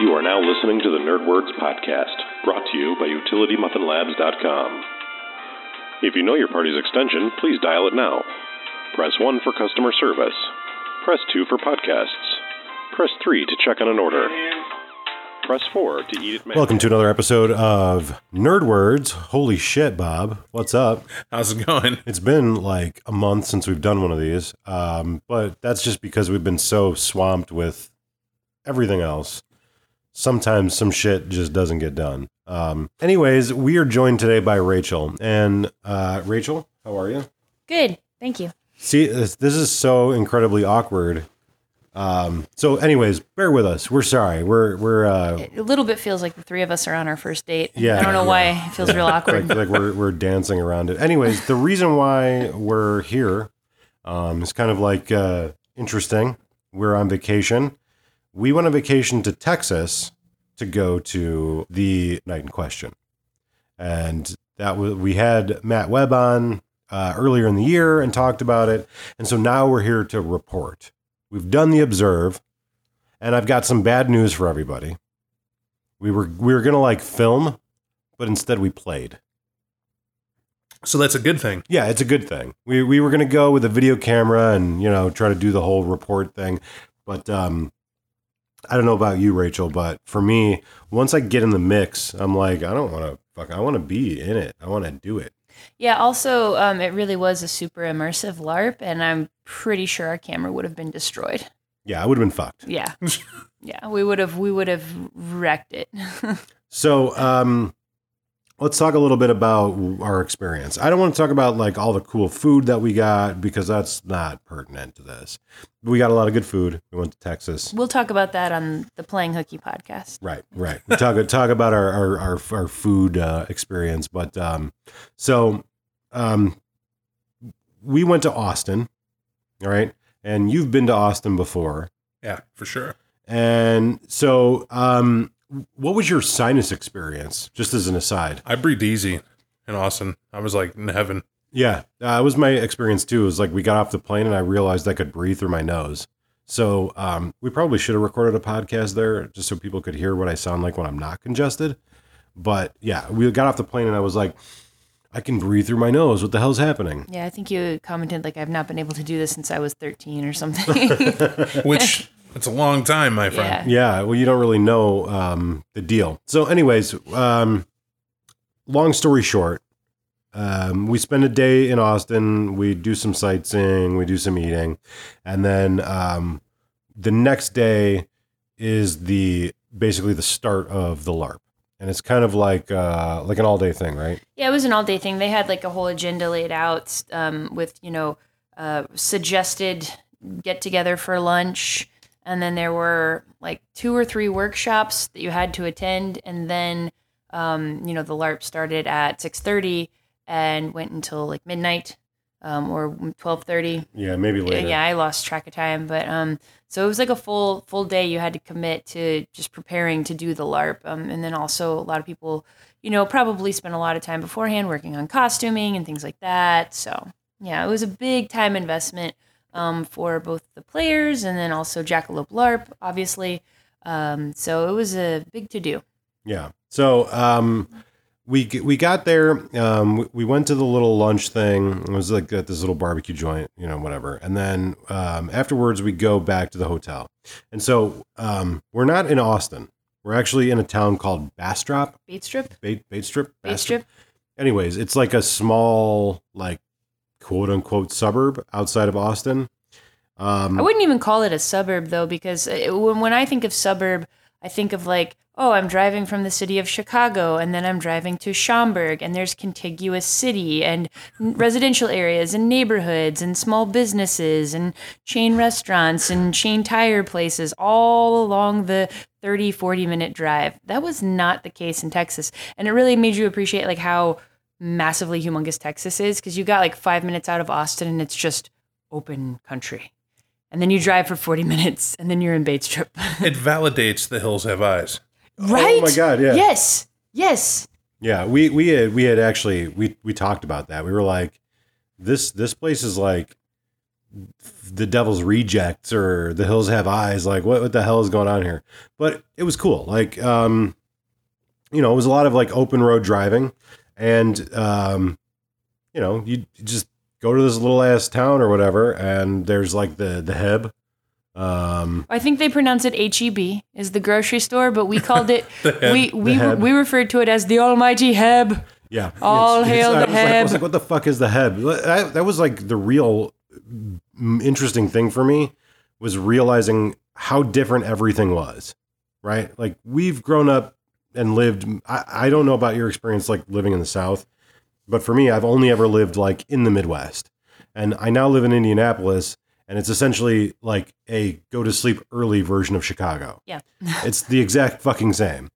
You are now listening to the NerdWords podcast, brought to you by UtilityMuffinLabs.com. If you know your party's extension, please dial it now. Press 1 for customer service. Press 2 for podcasts. Press 3 to check on an order. Press 4 to eat it. Welcome to another episode of NerdWords. Holy shit, Bob. What's up? How's it going? It's been like a month since we've done one of these, um, but that's just because we've been so swamped with everything else. Sometimes some shit just doesn't get done. Um, anyways, we are joined today by Rachel. And uh, Rachel, how are you? Good. Thank you. See, this, this is so incredibly awkward. Um, so, anyways, bear with us. We're sorry. We're we're uh, A little bit feels like the three of us are on our first date. Yeah. I don't know why it feels real awkward. like, like we're we're dancing around it. Anyways, the reason why we're here um, is kind of like uh, interesting. We're on vacation. We went on vacation to Texas to go to the night in question, and that was we had Matt Webb on uh, earlier in the year and talked about it, and so now we're here to report. We've done the observe, and I've got some bad news for everybody. We were we were gonna like film, but instead we played. So that's a good thing. Yeah, it's a good thing. We we were gonna go with a video camera and you know try to do the whole report thing, but um, I don't know about you, Rachel, but for me, once I get in the mix, I'm like, I don't want to fuck. I want to be in it. I want to do it. Yeah. Also, um, it really was a super immersive LARP, and I'm pretty sure our camera would have been destroyed. Yeah, I would have been fucked. Yeah. yeah. We would have. We would have wrecked it. So, um, let's talk a little bit about our experience. I don't want to talk about like all the cool food that we got because that's not pertinent to this. We got a lot of good food. We went to Texas. we'll talk about that on the Playing Hooky podcast. Right, right. We talk talk about our our our, our food uh, experience, but um, so um, we went to Austin, all right, and you've been to Austin before, Yeah, for sure. and so um, what was your sinus experience? Just as an aside, I breathed easy in Austin. I was like in heaven. yeah, uh, it was my experience too. It was like we got off the plane and I realized I could breathe through my nose. So um, we probably should have recorded a podcast there just so people could hear what I sound like when I'm not congested. But yeah, we got off the plane and I was like, I can breathe through my nose. What the hell's happening? Yeah, I think you commented like I've not been able to do this since I was 13 or something. Which it's a long time, my friend. yeah. Yeah, well, you don't really know um, the deal. So, anyways, um, long story short, um, we spend a day in Austin. We do some sightseeing, we do some eating, and then um, the next day is the basically the start of the LARP, and it's kind of like uh, like an all day thing, right? Yeah, it was an all day thing. They had like a whole agenda laid out um, with, you know, uh, suggested get together for lunch. And then there were like two or three workshops that you had to attend. And then, um, you know, the LARP started at 6.30 and went until like midnight um, or 12.30 Yeah, maybe later. yeah, I lost track of time, but um, so it was like a full full day. You had to commit to just preparing to do the LARP, um, and then also a lot of people, you know, probably spent a lot of time beforehand working on costuming and things like that. So yeah, it was a big time investment um, for both the players and then also Jackalope LARP, obviously. Um, so it was a big to do. Yeah. So um, we we got there. Um, we- we went to the little lunch thing. It was like at this little barbecue joint, you know, whatever. And then um, afterwards, we go back to the hotel. And so um, we're not in Austin. We're actually in a town called Bastrop, Bait strip, Bait Bait Strip. bait Bastrop? Anyways, it's like a small, like quote unquote suburb outside of Austin. Um, I wouldn't even call it a suburb though, because it, when I think of suburb, I think of like, oh, I'm driving from the city of Chicago, and then I'm driving to Schaumburg, and there's contiguous city and residential areas and neighborhoods and small businesses and chain restaurants and chain tire places all along the 30, 40 minute drive. That was not the case in Texas, and it really made you appreciate like how massively humongous Texas is, because you got like five minutes out of Austin, and it's just open country and then you drive for 40 minutes and then you're in Bates Strip. It validates the hills have eyes. right? Oh my God, yeah. Yes. Yes. Yeah, we we had we had actually we we talked about that. We were like, this this place is like the Devil's Rejects or The Hills Have Eyes. Like, what what the hell is going on here? But it was cool. Like, um, you know, it was a lot of like open road driving, and um, you know, you just go to this little ass town or whatever, and there's like the the Heb. Um, I think they pronounce it HEB is the grocery store, but we called it we we Heb. we referred to it as the Almighty Heb. yeah, All It's- it's- hail I the like- I was Heb. like, what the fuck is the Heb? That, that was like the real mm, interesting thing for me was realizing how different everything was. Right, like we've grown up and lived. I, I don't know about your experience, like living in the South, but for me, I've only ever lived like in the Midwest, and I now live in Indianapolis, and it's essentially like a go to sleep early version of Chicago. Yeah. it's the exact fucking same.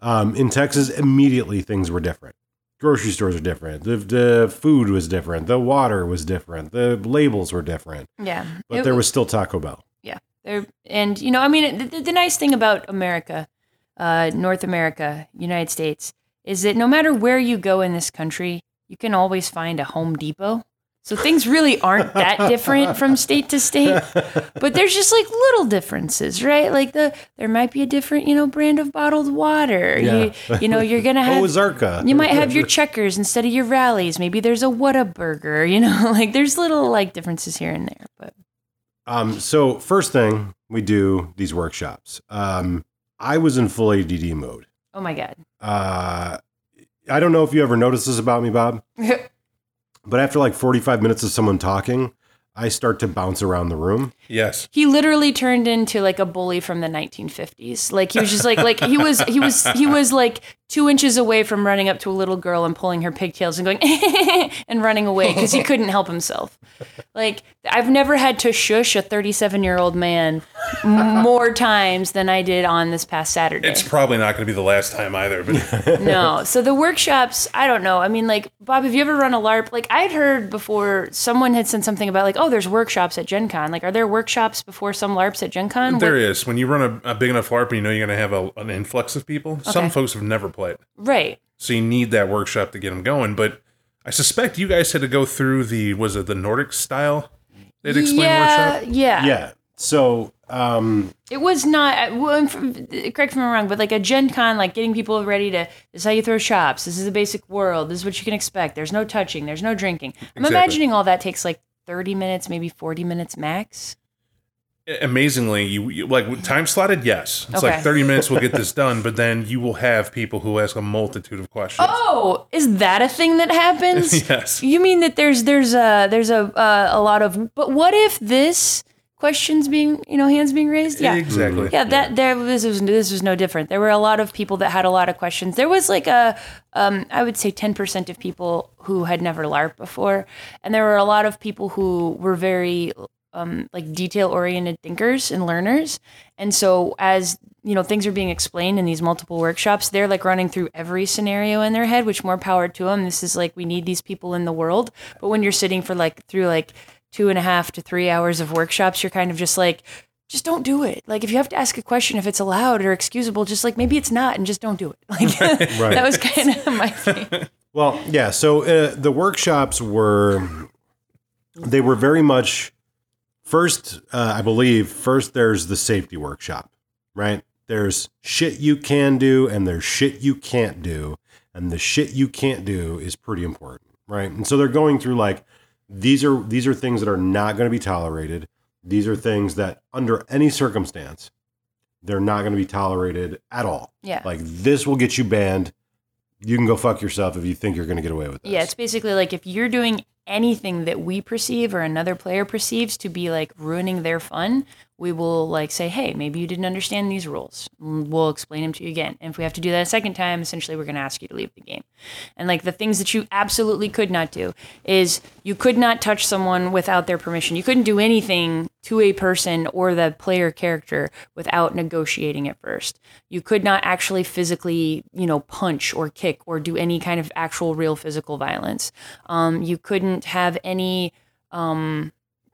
Um, in Texas, immediately things were different. Grocery stores are different. The, the food was different. The water was different. The labels were different. Yeah. But It- there was still Taco Bell. Yeah. There, and you know, I mean, the, the- the nice thing about America, uh, North America, United States, is that no matter where you go in this country, you can always find a Home Depot. So things really aren't that different from state to state, but there's just like little differences, right? Like the there might be a different, you know, brand of bottled water. You, you know, you're gonna have Ozarka. you might have your checkers instead of your Rally's. Maybe there's a Whataburger. You know, like there's little like differences here and there, but Um, so first thing we do these workshops. Um, I was in full ADD mode. oh my god. Uh, I don't know if you ever noticed this about me, Bob, but after like 45 minutes of someone talking, I start to bounce around the room. Yes. he literally turned into like a bully from the 1950s like he was just like like he was he was he was like two inches away from running up to a little girl and pulling her pigtails and going and running away because he couldn't help himself like i've never had to shush a 37 year old man more times than i did on this past saturday It's probably not going to be the last time either. But no. So the workshops, I don't know. I mean, like, Bob, have you ever run a LARP? Like, I'd heard before someone had said something about, like, oh, there's workshops at Gen Con. Like, are there workshops before some LARPs at Gen Con? there What- is. When you run a, a big enough LARP and you know you're going to have a, an influx of people, some folks have never played. Right. So you need that workshop to get them going. But I suspect you guys had to go through the, was it the Nordic style? They'd explain yeah, workshop? yeah. Yeah. So, um, It was not, uh, well, from- correct me if I'm wrong, but like a Gen Con, like getting people ready to, this is how you throw shops. This is the basic world. This is what you can expect. There's no touching. There's no drinking. I'm Exactly. imagining all that takes like 30 minutes, maybe 40 minutes max. Amazingly, you, you like time slotted, yes. It's Okay. like 30 minutes, we'll get this done. But then you will have people who ask a multitude of questions. Oh, is that a thing that happens? Yes. You mean that there's there's a there's a uh, a lot of but what if this questions being you know hands being raised? Yeah. Exactly. Yeah, that there was this was, this was no different. There were a lot of people that had a lot of questions. There was like a, um, I would say ten percent of people who had never LARP before, and there were a lot of people who were very um, like detail oriented thinkers and learners. And so as you know things are being explained in these multiple workshops, they're like running through every scenario in their head. Which more power to them. This is like we need these people in the world. But when you're sitting for like through like two and a half to three hours of workshops, you're kind of just like just don't do it. Like if you have to ask a question if it's allowed or excusable, just like maybe it's not and just don't do it. Like that was kind of my thing. Well, yeah. So uh, the workshops were they were very much first. Uh, I believe first there's the safety workshop, right? There's shit you can do and there's shit you can't do, and the shit you can't do is pretty important, right? And so they're going through like these are these are things that are not going to be tolerated. These are things that under any circumstance they're not going to be tolerated at all. Yeah. Like this will get you banned you can go fuck yourself if you think you're going to get away with this. Yeah, it's basically like if you're doing anything that we perceive or another player perceives to be like ruining their fun, we will like say, hey, maybe you didn't understand these rules. We'll explain them to you again. And if we have to do that a second time, essentially we're going to ask you to leave the game. And like the things that you absolutely could not do is you could not touch someone without their permission. You couldn't do anything to a person or the player character without negotiating it first. You could not actually physically, you know, punch or kick or do any kind of actual real physical violence. Um, you couldn't have any. Um,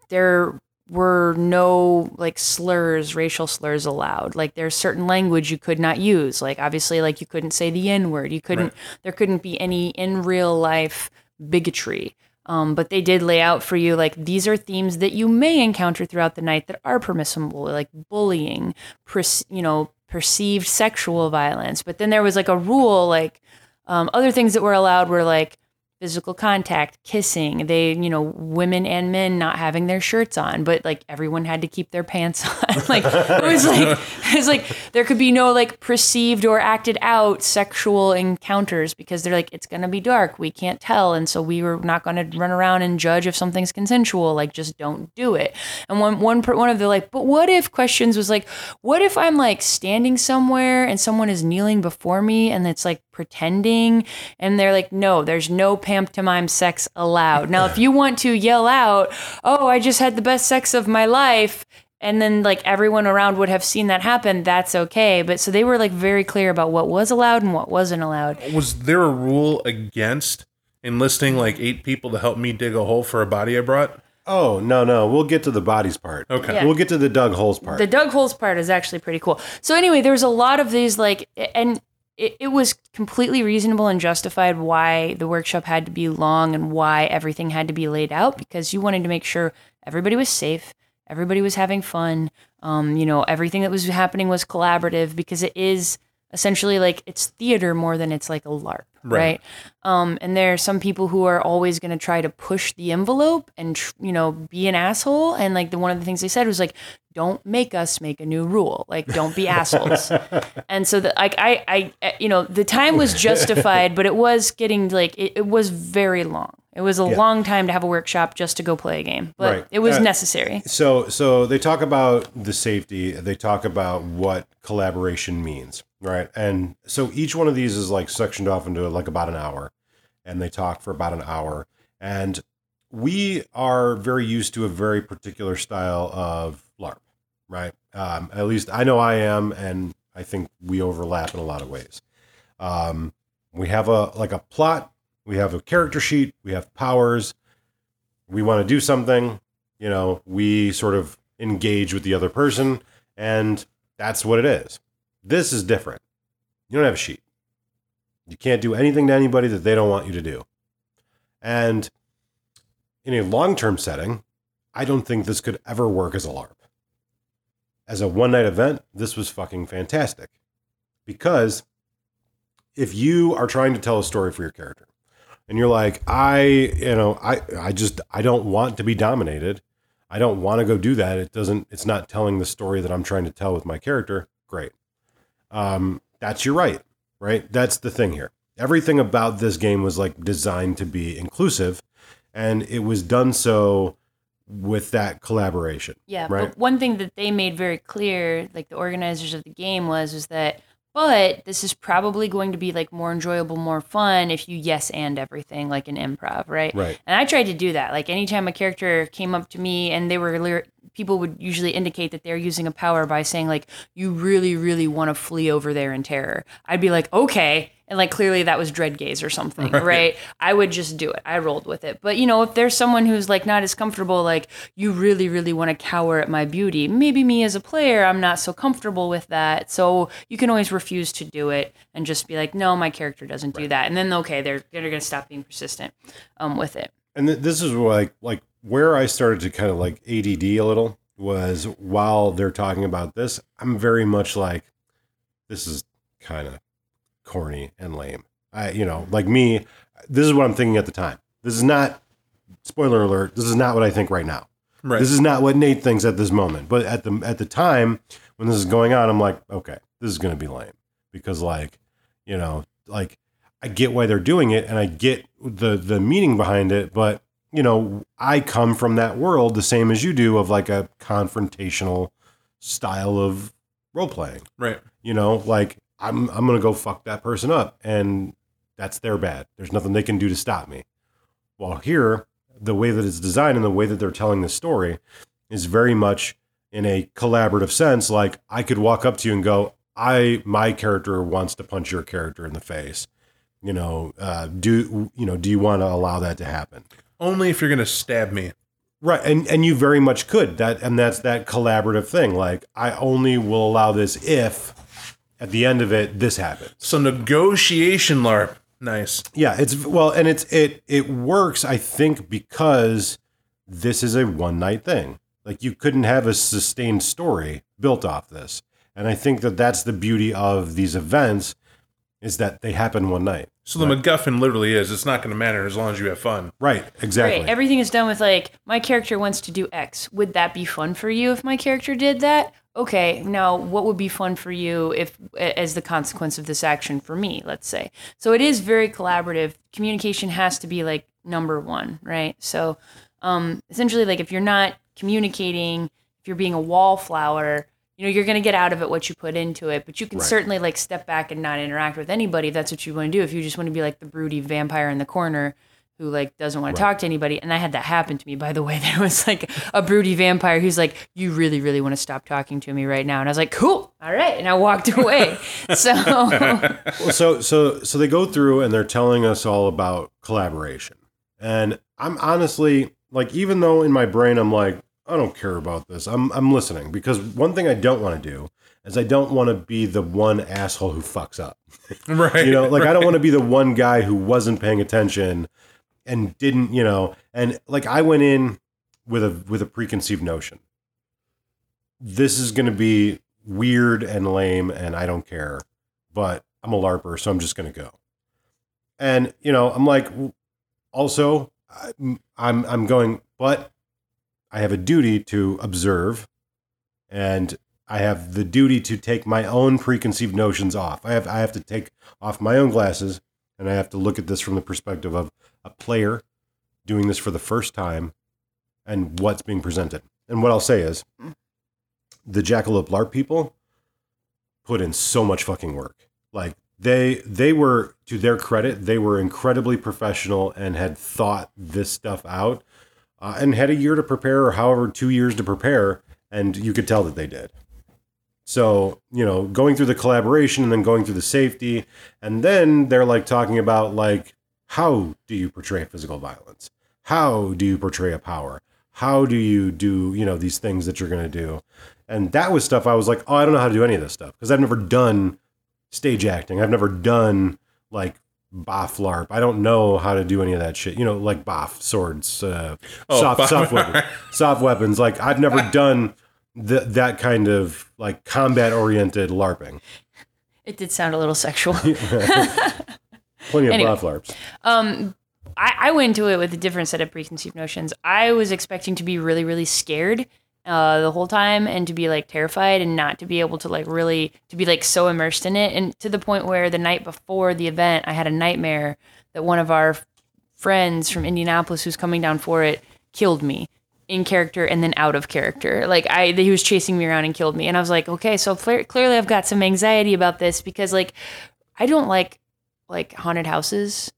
there were no like slurs, racial slurs allowed. Like there's certain language you could not use. Like obviously, like you couldn't say the N word. You couldn't. There couldn't be any in real life bigotry. Um, but they did lay out for you like these are themes that you may encounter throughout the night that are permissible, like bullying, you know, perceived sexual violence. But then there was like a rule, like um, other things that were allowed were like physical contact, kissing. They, you know, women and men not having their shirts on, but like everyone had to keep their pants on. like it was like it was like there could be no like perceived or acted out sexual encounters because they're like it's gonna be dark, we can't tell, and so we were not gonna run around and judge if something's consensual. Like just don't do it. And one one one of the like, but what if questions was like, what if I'm like standing somewhere and someone is kneeling before me and it's like pretending and they're like no there's no pantomime sex allowed now if you want to yell out oh i just had the best sex of my life and then like everyone around would have seen that happen that's okay but so they were like very clear about what was allowed and what wasn't allowed Was there a rule against enlisting like eight people to help me dig a hole for a body I brought? Oh no, no, we'll get to the bodies part. Okay. Yeah. We'll get to the dug holes part. The Doug Holes part is actually pretty cool. So anyway, there was a lot of these like, and it, it was completely reasonable and justified why the workshop had to be long and why everything had to be laid out because you wanted to make sure everybody was safe, everybody was having fun. Um, you know, everything that was happening was collaborative because it is essentially like it's theater more than it's like a LARP, Right. right? Um, and there are some people who are always going to try to push the envelope and tr- you know be an asshole. And like the one of the things they said was like, "Don't make us make a new rule. Like, don't be assholes." and so the, like I, I, uh, you know, the time was justified, but it was getting like it, it was very long. It was a long time to have a workshop just to go play a game, but Right. it was Uh, necessary. So so they talk about the safety, they talk about what collaboration means, right? And so each one of these is like sectioned off into like about an hour and they talk for about an hour and we are very used to a very particular style of LARP, right? Um, at least I know I am, and I think we overlap in a lot of ways. Um, we have a like a plot, we have a character sheet, we have powers. We want to do something, you know, we sort of engage with the other person, and that's what it is. This is different. You don't have a sheet. You can't do anything to anybody that they don't want you to do. And in a long term setting, I don't think this could ever work as a LARP. As a one night event, this was fucking fantastic. Because if you are trying to tell a story for your character and you're like, I, you know, I, I just, I don't want to be dominated. I don't want to go do that. It doesn't, it's not telling the story that I'm trying to tell with my character. Great. Um, that's your right, right? That's the thing here. Everything about this game was like designed to be inclusive and it was done so with that collaboration. Yeah, Right. but one thing that they made very clear, like the organizers of the game, was was that, but this is probably going to be like more enjoyable, more fun if you yes and everything like an improv, right? Right. And I tried to do that. Like anytime a character came up to me and they were people would usually indicate that they're using a power by saying like, "You really, really want to flee over there in terror." I'd be like, "Okay." And like clearly that was dread gaze or something, right. I would just do it. I rolled with it. But you know, if there's someone who's like not as comfortable, like you really, really want to cower at my beauty, maybe me as a player, I'm not so comfortable with that. So you can always refuse to do it and just be like, no, my character doesn't do that. And then okay, they're they're gonna stop being persistent um, with it. And th- this is like like where I started to kind of like ADD a little was while they're talking about this, I'm very much like this is kind of corny and lame. I you know, like me, this is what I'm thinking at the time. This is not spoiler alert, this is not what I think right now. Right. This is not what Nate thinks at this moment. But at the at the time when this is going on, I'm like, okay, this is gonna be lame. Because like, you know, like I get why they're doing it and I get the the meaning behind it, but you know, I come from that world the same as you do of like a confrontational style of role playing. right. You know, like I'm I'm gonna go fuck that person up and that's their bad. There's nothing they can do to stop me. While here, the way that it's designed and the way that they're telling the story is very much in a collaborative sense. Like I could walk up to you and go, I my character wants to punch your character in the face. You know, uh, do you know? Do you want to allow that to happen? Only if you're gonna stab me. Right, and and you very much could that, and that's that collaborative thing. Like I only will allow this if at the end of it this happens. So negotiation LARP. Nice. Yeah, it's well, and it's it it works. I think because this is a one night thing. Like you couldn't have a sustained story built off this, and I think that that's the beauty of these events is that they happen one night. So the MacGuffin literally is it's not going to matter as long as you have fun. Right. Exactly. Right. Everything is done with like my character wants to do X. Would that be fun for you if my character did that? Okay, now what would be fun for you if as the consequence of this action for me, let's say. So it is very collaborative. Communication has to be like number 1, right? So um essentially like if you're not communicating, if you're being a wallflower, you know, you're going to get out of it what you put into it, but you can Right. certainly like step back and not interact with anybody if that's what you want to do. If you just want to be like the broody vampire in the corner who like doesn't want to talk to anybody, and I had that happen to me by the way. There was like a broody vampire who's like, "You really, really want to stop talking to me right now?" And I was like, "Cool, all right," and I walked away. so Well, so so so they go through and they're telling us all about collaboration. And I'm honestly like even though in my brain I'm like I don't care about this. I'm I'm listening because one thing I don't want to do is I don't want to be the one asshole who fucks up. Right. You know, like I don't want to be the one guy who wasn't paying attention and didn't, you know, and like I went in with a with a preconceived notion. This is going to be weird and lame and I don't care, but I'm a larper, so I'm just going to go. And, you know, I'm like also I'm I'm going but I have a duty to observe and I have the duty to take my own preconceived notions off. I have I have to take off my own glasses and I have to look at this from the perspective of a player doing this for the first time and what's being presented. And what I'll say is the Jackalope LARP people put in so much fucking work. Like they they were to their credit, they were incredibly professional and had thought this stuff out uh, and had a year to prepare or however 2 years to prepare and you could tell that they did. So, you know, going through the collaboration and then going through the safety, and then they're like talking about like how do you portray physical violence? How do you portray a power? How do you do, you know, these things that you're going to do? And that was stuff I was like, oh, I don't know how to do any of this stuff because I've never done stage acting. I've never done like boff LARP. I don't know how to do any of that shit. You know, like boff swords, uh, Oh, soft soft weapons, soft weapons. Like I've never done th- that kind of like combat oriented LARPing. it did sound a little sexual. Plenty of Anyway. LARPs. Um, I, I went into it with a different set of preconceived notions. I was expecting to be really, really scared uh, the whole time and to be like terrified and not to be able to like really to be like so immersed in it and to the point where the night before the event I had a nightmare that one of our friends from Indianapolis who's coming down for it killed me in character and then out of character. Like I, he was chasing me around and killed me, and I was like, okay, so clear, clearly I've got some anxiety about this because like I don't like like haunted houses.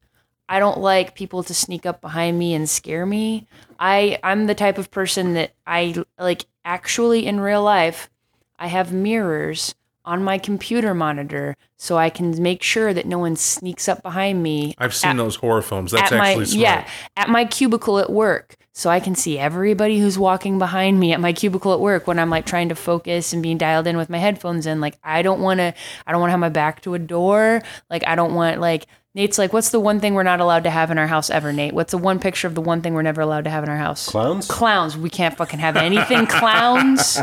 I don't like people to sneak up behind me and scare me. I I'm the type of person that I like actually in real life I have mirrors on my computer monitor so I can make sure that no one sneaks up behind me I've seen at- those horror films. That's at my actually smart. yeah at my cubicle at work so i can see everybody who's walking behind me at my cubicle at work when i'm like trying to focus and being dialed in with my headphones in. Like i don't want to i don't want to have my back to a door. Like i don't want like nate's like what's the one thing we're not allowed to have in our house ever nate? What's the one picture of the one thing we're never allowed to have in our house? Clowns? clowns. We can't fucking have anything. Clowns.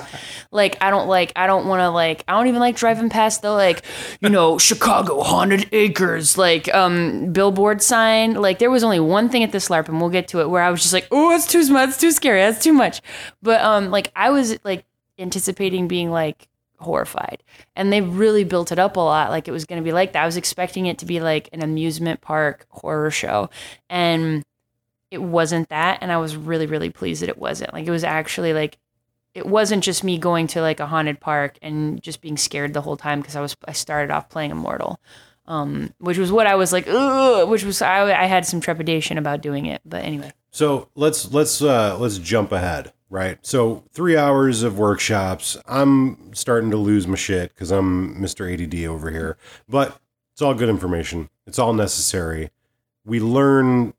Like i don't like i don't want to like i don't even like driving past the like you know chicago haunted acres like um billboard sign. Like there was only one thing at this larp and we'll get to it where i was just like oh that's too much that's too scary. That's too much. But um like i was like anticipating being like horrified. And they really built it up a lot like it was going to be like that. I was expecting it to be like an amusement park horror show and it wasn't that and i was really really pleased that it wasn't. Like it was actually like it wasn't just me going to like a haunted park and just being scared the whole time because i was i started off playing immortal um which was what i was like which was I, I had some trepidation about doing it but anyway. So let's let's uh, let's jump ahead, right? So three hours of workshops. I'm starting to lose my shit because I'm Mr. ADD over here, but it's all good information. It's all necessary. We learn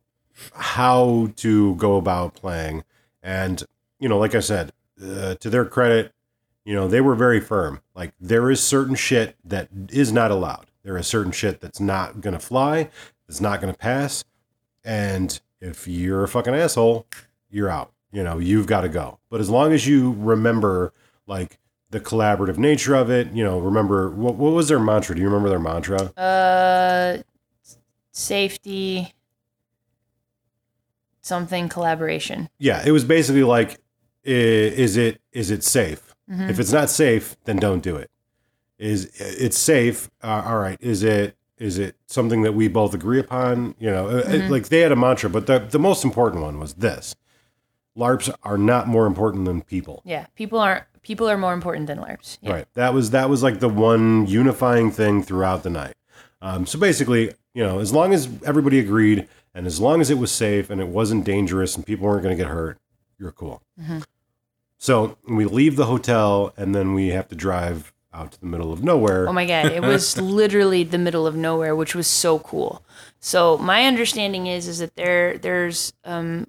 how to go about playing, and you know, like I said, uh, to their credit, you know, they were very firm. Like there is certain shit that is not allowed. There is certain shit that's not gonna fly. It's not going to pass. And if you're a fucking asshole, you're out. You know, you've got to go. But as long as you remember, like, the collaborative nature of it, you know, remember what, what was their mantra? Do you remember their mantra? Uh, safety, something collaboration. Yeah, it was basically like, is it is it safe? Mhm. If it's not safe, then don't do it. Is it's safe? Uh, all right. Is it is it something that we both agree upon? You know, uh, Mhm. like they had a mantra, but the the most important one was this: LARPs are not more important than people. Yeah, people aren't. People are more important than LARPs. Yeah. Right. That was that was like the one unifying thing throughout the night. Um, so basically, you know, as long as everybody agreed, and as long as it was safe and it wasn't dangerous and people weren't going to get hurt, you're cool. Mhm. So we leave the hotel and then we have to drive out to the middle of nowhere. Oh my god, it was literally the middle of nowhere, which was so cool. So my understanding is is that there there's um,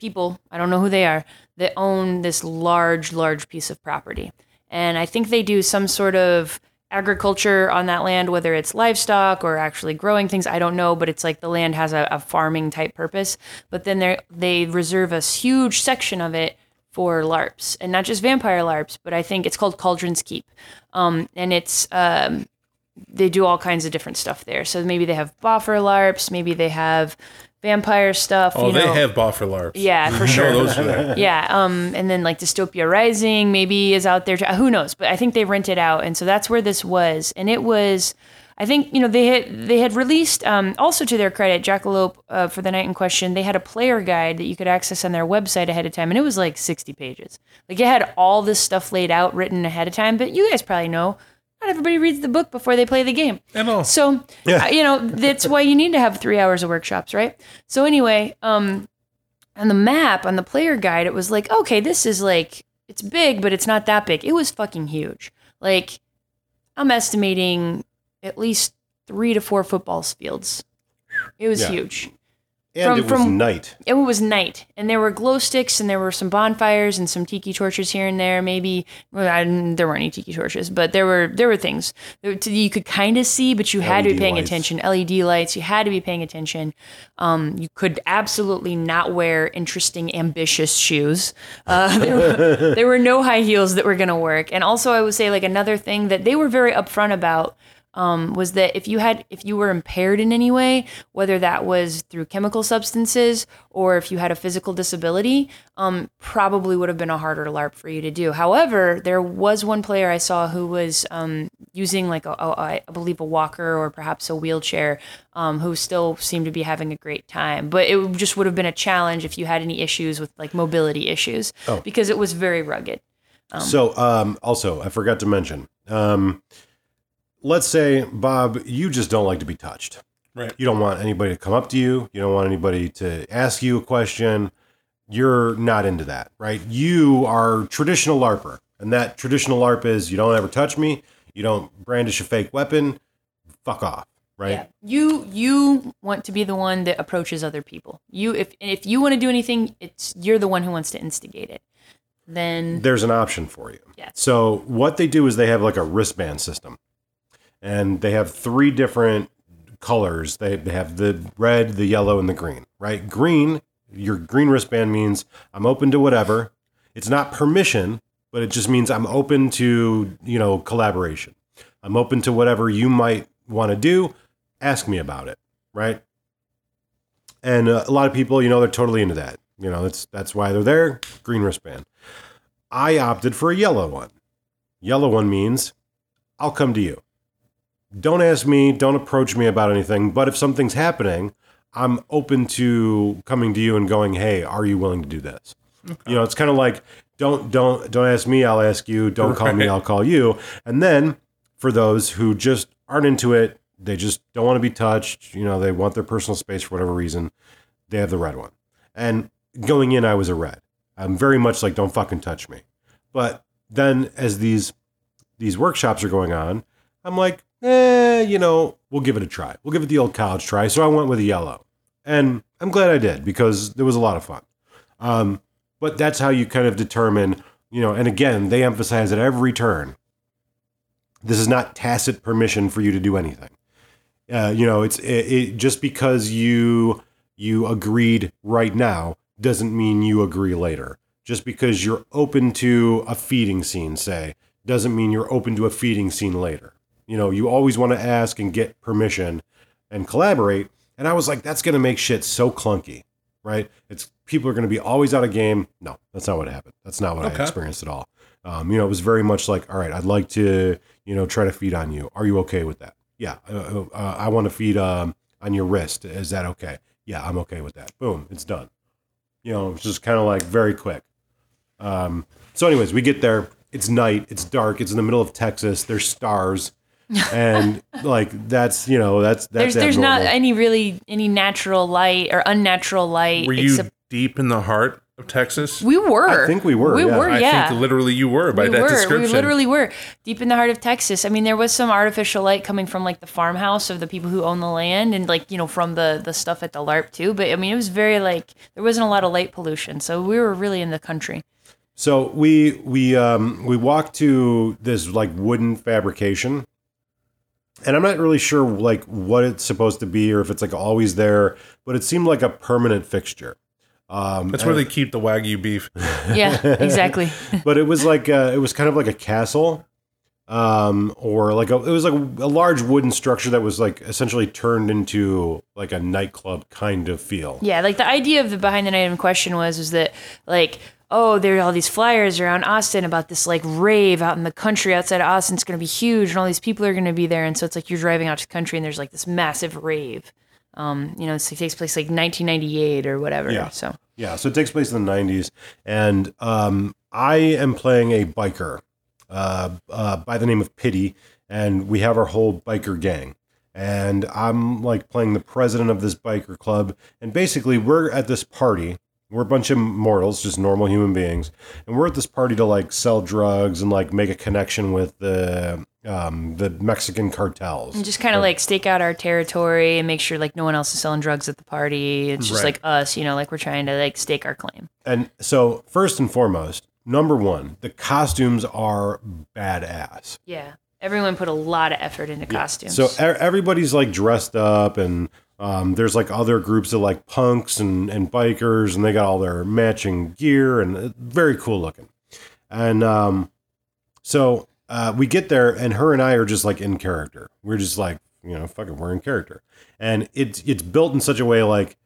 people I don't know who they are that own this large large piece of property, and I think they do some sort of agriculture on that land, whether it's livestock or actually growing things. I don't know, but it's like the land has a, a farming type purpose. But then they they reserve a huge section of it for LARPs, and not just vampire LARPs, but I think it's called Cauldron's Keep, um, and it's um, they do all kinds of different stuff there. So maybe they have boffer LARPs, maybe they have vampire stuff. Oh, they know. have boffer LARPs. Yeah, for sure. those there. yeah, um, and then like Dystopia Rising maybe is out there. Who knows? But I think they rent it out, and so that's where this was. And it was, I think you know they had they had released um, also to their credit, Jackalope uh, for the night in question. They had a player guide that you could access on their website ahead of time, and it was like sixty pages. Like it had all this stuff laid out, written ahead of time. But you guys probably know. Not everybody reads the book before they play the game. And all. So, Yeah. you know, that's why you need to have three hours of workshops, right? So, anyway, um, on the map, on the player guide, it was like, okay, this is like, it's big, but it's not that big. It was fucking huge. Like, I'm estimating at least three to four football fields. It was Yeah. huge. And from- it was from- night. It was night, and there were glow sticks, and there were some bonfires and some tiki torches here and there. Maybe well, I, there weren't any tiki torches, but there were there were things that you could kind of see, but you had to be paying lights. attention. LED lights, you had to be paying attention. Um, you could absolutely not wear interesting, ambitious shoes. Uh, there, were, there were no high heels that were going to work. And also, I would say like another thing that they were very upfront about um, was that if you had if you were impaired in any way, whether that was through chemical substances or if you had a physical disability, um, probably would have been a harder LARP for you to do. However, there was one player I saw who was um, using like a, a, I believe a walker or perhaps a wheelchair, um, who still seemed to be having a great time. But it just would have been a challenge if you had any issues with like mobility issues Oh. because it was very rugged. so, um, also, I forgot to mention. Um, let's say, Bob, you just don't like to be touched. Right. You don't want anybody to come up to you. You don't want anybody to ask you a question. You're not into that, right? You are traditional LARPer. And that traditional LARP is you don't ever touch me. You don't brandish a fake weapon. Fuck off, right? Yeah. You you want to be the one that approaches other people. You if if you want to do anything, it's you're the one who wants to instigate it. Then There's an option for you. Yeah. So what they do is they have like a wristband system. And they have three different colors. They, they have the red, the yellow, and the green, right? Green, your green wristband means I'm open to whatever. It's not permission, but it just means I'm open to, you know, collaboration. I'm open to whatever you might want to do. Ask me about it, right? And uh, a lot of people, you know, they're totally into that. You know, that's that's why they're there. Green wristband. I opted for a yellow one. Yellow one means I'll come to you. Don't ask me, don't approach me about anything, but if something's happening, I'm open to coming to you and going, "Hey, are you willing to do this?" You know, it's kind of like don't don't don't ask me, I'll ask you. Don't call me, I'll call you. And then for those who just aren't into it, they just don't want to be touched, you know, they want their personal space for whatever reason, they have the red one. And going in, I was a red. I'm very much like, don't fucking touch me. But then as these these workshops are going on, I'm like, eh, you know, we'll give it a try. We'll give it the old college try. So I went with a yellow. And I'm glad I did because there was a lot of fun. Um, but that's how you kind of determine, you know, and again, they emphasize at every turn this is not tacit permission for you to do anything. Uh, you know, it's it, it just because you you agreed right now doesn't mean you agree later. Just because you're open to a feeding scene, say, doesn't mean you're open to a feeding scene later. You know, you always want to ask and get permission and collaborate. And I was like, that's going to make shit so clunky, right? It's people are going to be always out of game. No, that's not what happened. That's not what I experienced at all. Um, you know, it was very much like, all right, I'd like to, you know, try to feed on you. Are you okay with that? Yeah, uh, uh, I want to feed um, on your wrist. Is that okay? Yeah, I'm okay with that. Boom, it's done. You know, it's just kind of like very quick. Um, so, anyways, we get there. It's night. It's dark. It's in the middle of Texas. There's stars, and like that's you know that's that's there's there's not any really any natural light or unnatural light. Were you except deep in the heart of Texas? we were. I think we were, We yeah. were. I Yeah. think literally you were by we that were. description. We literally were deep in the heart of Texas. I mean, there was some artificial light coming from like the farmhouse of the people who own the land, and like you know from the the stuff at the LARP too. But I mean, it was very like there wasn't a lot of light pollution, so we were really in the country. So we we um we walked to this like wooden fabrication. And I'm not really sure like what it's supposed to be or if it's like always there, but it seemed like a permanent fixture. Um That's where they keep the wagyu beef. Yeah, exactly. but it was like uh it was kind of like a castle um or like a, it was like a large wooden structure that was like essentially turned into like a nightclub kind of feel. Yeah, like the idea of the behind the night in question was was that like oh there are all these flyers around Austin about this like rave out in the country outside of Austin. It's going to be huge and all these people are going to be there. And so it's like you're driving out to the country and there's like this massive rave. Um, you know, it's, it takes place like 1998 or whatever. Yeah. So Yeah, so it takes place in the 90s. And um, I am playing a biker uh, uh, by the name of Pity, and we have our whole biker gang. And I'm like playing the president of this biker club. And basically, we're at this party. We're a bunch of mortals, just normal human beings. And we're at this party to like sell drugs and like make a connection with the um, the Mexican cartels. and just kind of like stake out our territory and make sure like no one else is selling drugs at the party. It's just Right. like us, you know, like we're trying to like stake our claim. And so, first and foremost, number one, the costumes are badass. Yeah. Everyone put a lot of effort into costumes. So everybody's like dressed up, and um, there's like other groups of like punks and, and bikers, and they got all their matching gear, and uh, very cool looking. And um, so uh, we get there, and her and I are just like in character. We're just like, you know, fucking, we're in character, and it's it's built in such a way like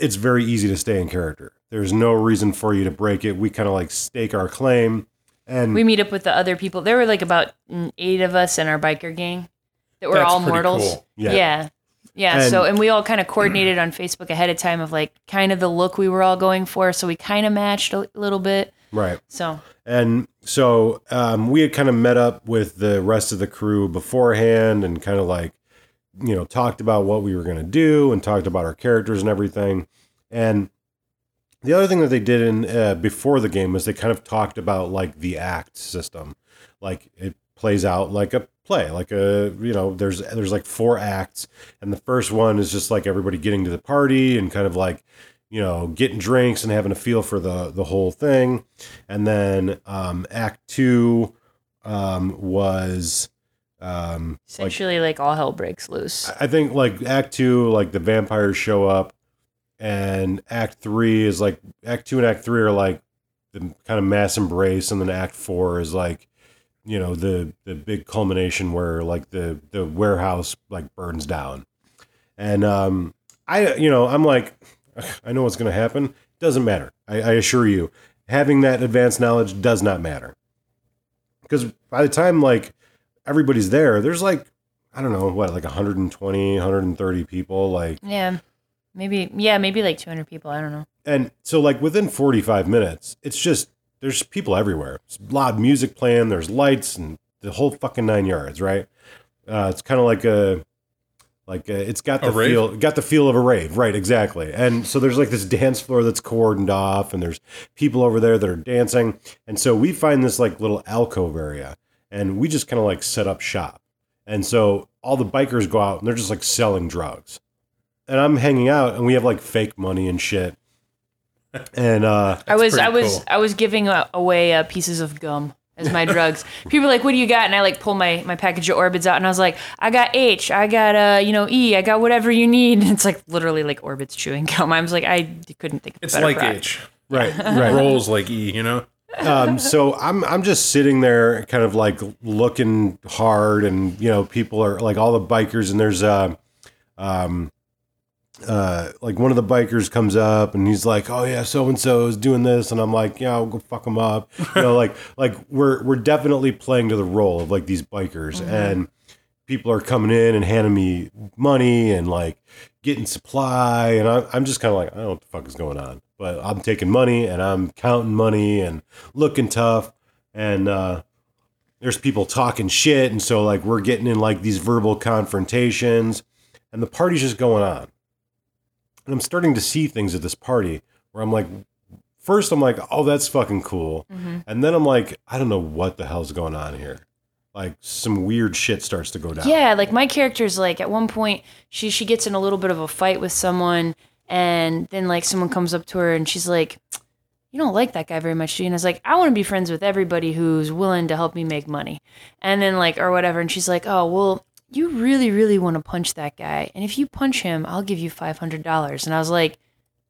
it's very easy to stay in character. There's no reason for you to break it. We kind of like stake our claim, and we meet up with the other people. There were like about mm, eight of us in our biker gang that were That's all mortals. cool. Yeah. Yeah. Yeah. And- so, and we all kind of coordinated on Facebook ahead of time of like kind of the look we were all going for. So we kind of matched a little bit. right. So, And so um, we had kind of met up with the rest of the crew beforehand and kind of like, you know, talked about what we were going to do and talked about our characters and everything. And the other thing that they did in uh, before the game was they kind of talked about like the act system, like it plays out like a play, like a you know, there's there's like four acts, and the first one is just like everybody getting to the party and kind of like you know getting drinks and having a feel for the the whole thing, and then um, Act Two um, was um, like essentially, like, all hell breaks loose. I think like Act Two, like the vampires show up, and Act Three is like Act Two and Act Three are like the kind of mass embrace, and then Act Four is like you know the the big culmination where like the the warehouse like burns down, and um I you know I'm like I know what's gonna happen. Doesn't matter. I, I assure you, having that advanced knowledge does not matter because by the time like everybody's there, there's like I don't know what like 120, 130 people like Yeah. Maybe, yeah, maybe like 200 people. I don't know. and so like within 45 minutes, it's just there's people everywhere. It's loud music playing, there's lights and the whole fucking 9 yards, right? Uh, it's kind of like a like uh it's got A the feel got the feel of a rave, right, exactly. And so there's like this dance floor that's cordoned off and there's people over there that are dancing. And so we find this like little alcove area and we just kind of like set up shop. And so all the bikers go out and they're just like selling drugs. And I'm hanging out and we have like fake money and shit. And uh I was, I was, cool. I was giving uh, away uh, pieces of gum as my drugs. People are like, "What do you got?" And I like pull my my package of Orbits out, and I was like, "I got H, I got uh, you know E, I got whatever you need." And it's like literally like Orbits chewing gum. I was like, I couldn't think of a It's better like product. H. Right, right. Rolls like E, you know? um, so I'm I'm just sitting there, kind of like looking hard, and you know, people are like all the bikers, and there's uh, um, uh, like one of the bikers comes up, and he's like, "Oh yeah, so and so is doing this," and I'm like, "Yeah, I'll go fuck him up," you know, like like we're we're definitely playing to the role of like these bikers, and people are coming in and handing me money and like getting supply, and I'm I'm just kind of like, I don't know what the fuck is going on, but I'm taking money and I'm counting money and looking tough, and uh, there's people talking shit, and so like we're getting in like these verbal confrontations, and the party's just going on, and I'm starting to see things at this party where I'm like. First, I'm like, oh, that's fucking cool. Mm-hmm. And then I'm like, I don't know what the hell's going on here. Like, some weird shit starts to go down. Yeah, like my character's like at one point she she gets in a little bit of a fight with someone and then like someone comes up to her and she's like you don't like that guy very much, do you? And I was like, I want to be friends with everybody who's willing to help me make money. And then like or whatever and she's like, "Oh, well, you really really want to punch that guy. And if you punch him, I'll give you $500." And I was like,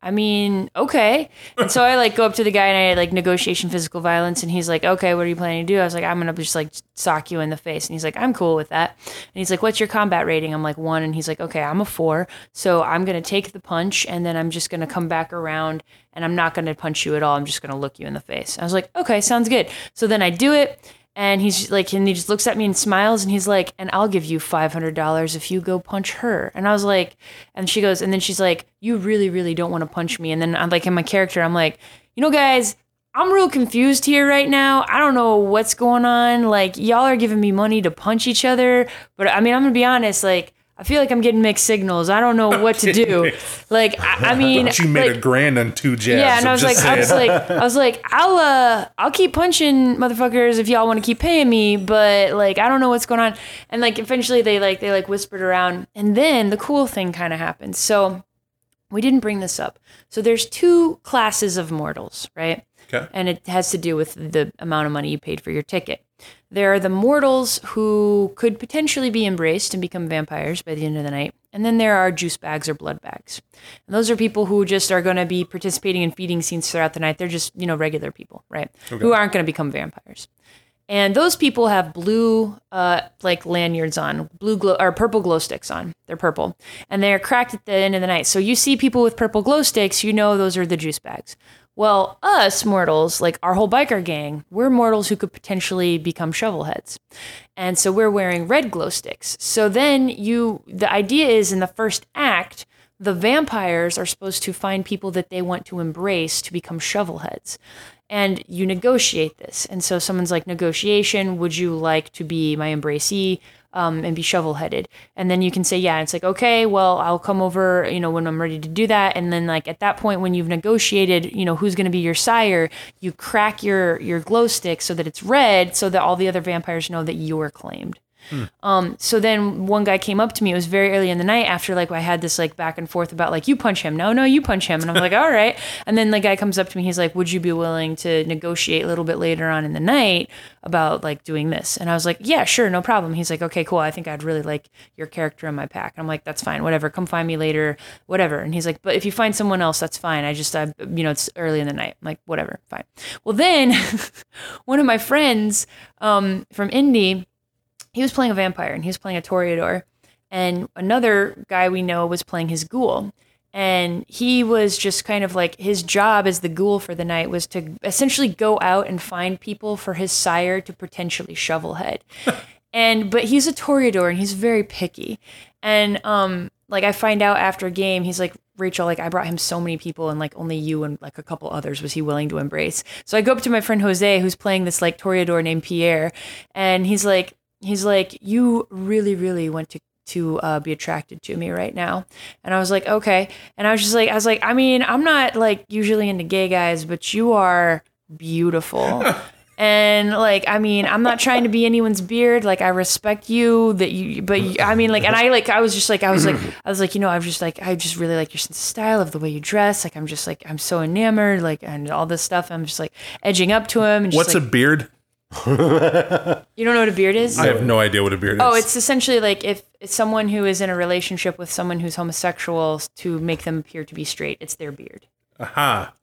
I mean, okay. And so I like go up to the guy and I like negotiation physical violence and he's like, okay, what are you planning to do? I was like, I'm gonna just like sock you in the face. And he's like, I'm cool with that. And he's like, what's your combat rating? I'm like one. And he's like, okay, I'm a four. So I'm gonna take the punch and then I'm just gonna come back around and I'm not gonna punch you at all. I'm just gonna look you in the face. I was like, okay, sounds good. So then I do it. And he's like, and he just looks at me and smiles, and he's like, and I'll give you five hundred dollars if you go punch her. And I was like, and she goes, and then she's like, you really, really don't want to punch me. And then I'm like, in my character, I'm like, you know, guys, I'm real confused here right now. I don't know what's going on. Like, y'all are giving me money to punch each other, but I mean, I'm gonna be honest, like. I feel like I'm getting mixed signals. I don't know what to do. Like, I, I mean, But you made like, a grand on two jabs. yeah, and I'm I was like, I was like, I was like, I'll uh, I'll keep punching motherfuckers if y'all want to keep paying me, but like, I don't know what's going on. And like, eventually they like they like whispered around, and then the cool thing kind of happened. So we didn't bring this up. So there's two classes of mortals, right? Okay. And it has to do with the amount of money you paid for your ticket. There are the mortals who could potentially be embraced and become vampires by the end of the night. And then there are juice bags or blood bags. And those are people who just are going to be participating in feeding scenes throughout the night. They're just, you know, regular people, right? Who aren't going to become vampires. And those people have blue, uh, like lanyards on, blue glow or purple glow sticks on. They're purple, and they're cracked at the end of the night. So you see people with purple glow sticks, you know those are the juice bags. Well, us mortals, like our whole biker gang, we're mortals who could potentially become shovelheads, and so we're wearing red glow sticks. So then you, the idea is in the first act, the vampires are supposed to find people that they want to embrace to become shovelheads and you negotiate this. And so someone's like, negotiation, would you like to be my embracee um, and be shovel headed? And then you can say, yeah. It's like, okay, well, I'll come over, you know, when I'm ready to do that. And then like at that point, when you've negotiated, you know, who's going to be your sire, you crack your, your glow stick so that it's red so that all the other vampires know that you're claimed. Um, so then one guy came up to me. It was very early in the night after like I had this like back and forth about like you punch him, no, no, you punch him, and I'm like, all right. And then the guy comes up to me. He's like, would you be willing to negotiate a little bit later on in the night about like doing this? And I was like, yeah, sure, no problem. He's like, okay, cool. I think I'd really like your character in my pack. I'm like, that's fine, whatever. Come find me later, whatever. And he's like, but if you find someone else, that's fine. I just, I, you know, it's early in the night. I'm like, whatever, fine. Well, then one of my friends um, from Indy he was playing a vampire and he was playing a Toreador. And another guy we know was playing his ghoul. And he was just kind of like his job as the ghoul for the night was to essentially go out and find people for his sire to potentially shovel head. and but he's a Toreador and he's very picky. And um like I find out after a game, he's like, Rachel, like I brought him so many people and like only you and like a couple others was he willing to embrace. So I go up to my friend Jose who's playing this like Toreador named Pierre, and he's like he's like, you really, really want to to uh, be attracted to me right now, and I was like, okay, and I was just like, I was like, I mean, I'm not like usually into gay guys, but you are beautiful. And like, I mean, I'm not trying to be anyone's beard. Like, I respect you that you, but you, I mean, like, and I like, I was just like, I was like, I was like, you know, I was just like, I just really like your sense of style of the way you dress. Like, I'm just like, I'm so enamored, like, and all this stuff. I'm just like edging up to him. And What's like, a beard? You don't know what a beard is? I have no idea what a beard Oh, is. Oh, it's essentially like if it's someone who is in a relationship with someone who's homosexual to make them appear to be straight. It's their beard. aha.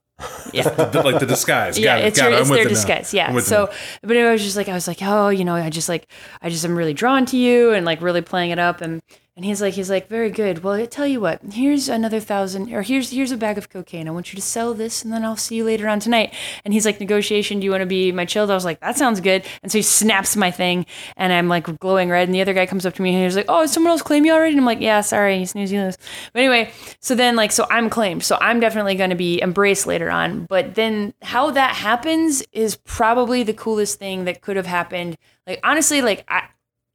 Yeah. Like the disguise. yeah, got it, it's, got your, it. it's their it now. disguise. Yeah. I'm it So, but I was just like, I was like, oh, you know, I just like, I just am really drawn to you and like really playing it up. And and he's like, he's like, very good. Well, I tell you what, here's another thousand, or here's here's a bag of cocaine. I want you to sell this, and then I'll see you later on tonight. And he's like, negotiation. Do you want to be my child? I was like, that sounds good. And so he snaps my thing, and I'm like glowing red. And the other guy comes up to me and he's like, oh, someone else claim you already? And I'm like, yeah, sorry, he's New Zealand. But anyway, so then like, so I'm claimed. So I'm definitely going to be embraced later on. But then how that happens is probably the coolest thing that could have happened. Like honestly, like I,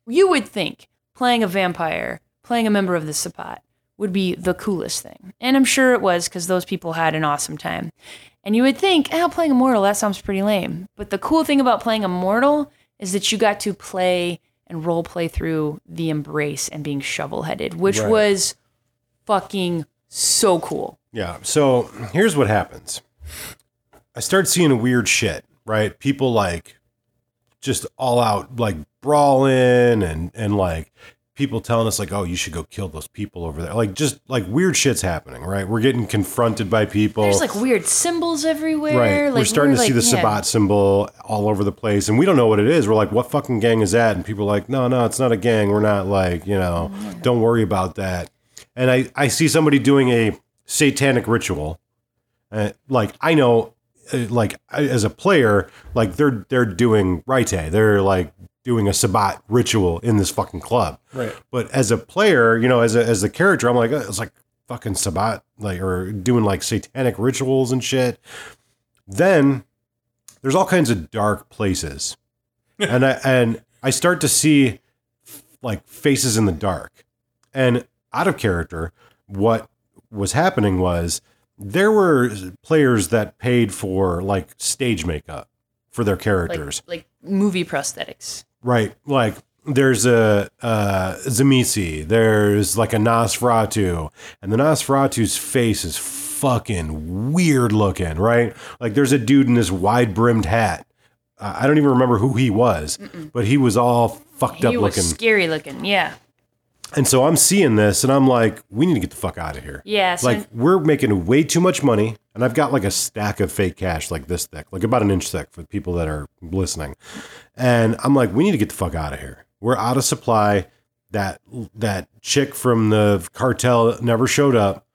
you would think playing a vampire, playing a member of the Sabbat would be the coolest thing. And I'm sure it was because those people had an awesome time. And you would think, oh, playing Immortal, that sounds pretty lame. But the cool thing about playing Immortal is that you got to play and role play through the embrace and being shovel headed, which Right. was fucking so cool. Yeah. So here's what happens. I start seeing weird shit, right? People like just all out like brawling and and like people telling us like, oh, you should go kill those people over there. Like just like weird shit's happening, right? We're getting confronted by people. There's like weird symbols everywhere. Right. Like, we're starting to see the like, yeah. Sabbat symbol all over the place, and we don't know what it is. We're like, what fucking gang is that? And people are like, no, no, it's not a gang. We're not like, you know, don't worry about that. And I, I see somebody doing a satanic ritual. Uh, like, I know, uh, like, as a player, like, they're, they're doing Ritae. They're like doing a Sabbat ritual in this fucking club. Right. But as a player, you know, as a, as the character, I'm like, it's like fucking Sabbat, like, or doing like satanic rituals and shit. Then there's all kinds of dark places, and I and I start to see like faces in the dark, and out of character, what was happening was there were players that paid for like stage makeup for their like, characters. like movie prosthetics. Right. Like there's a uh Tzimisce, there's like a Nosferatu, and the Nosferatu's face is fucking weird looking, right? Like there's a dude in this wide brimmed hat. Uh, I don't even remember who he was, but he was all fucked up He was looking. scary looking. Yeah. And so I'm seeing this and I'm like, we need to get the fuck out of here. Yeah. So Like we're making way too much money, and I've got like a stack of fake cash like this thick, like about an inch thick for people that are listening. And I'm like, we need to get the fuck out of here. We're out of supply. That that chick from the cartel never showed up.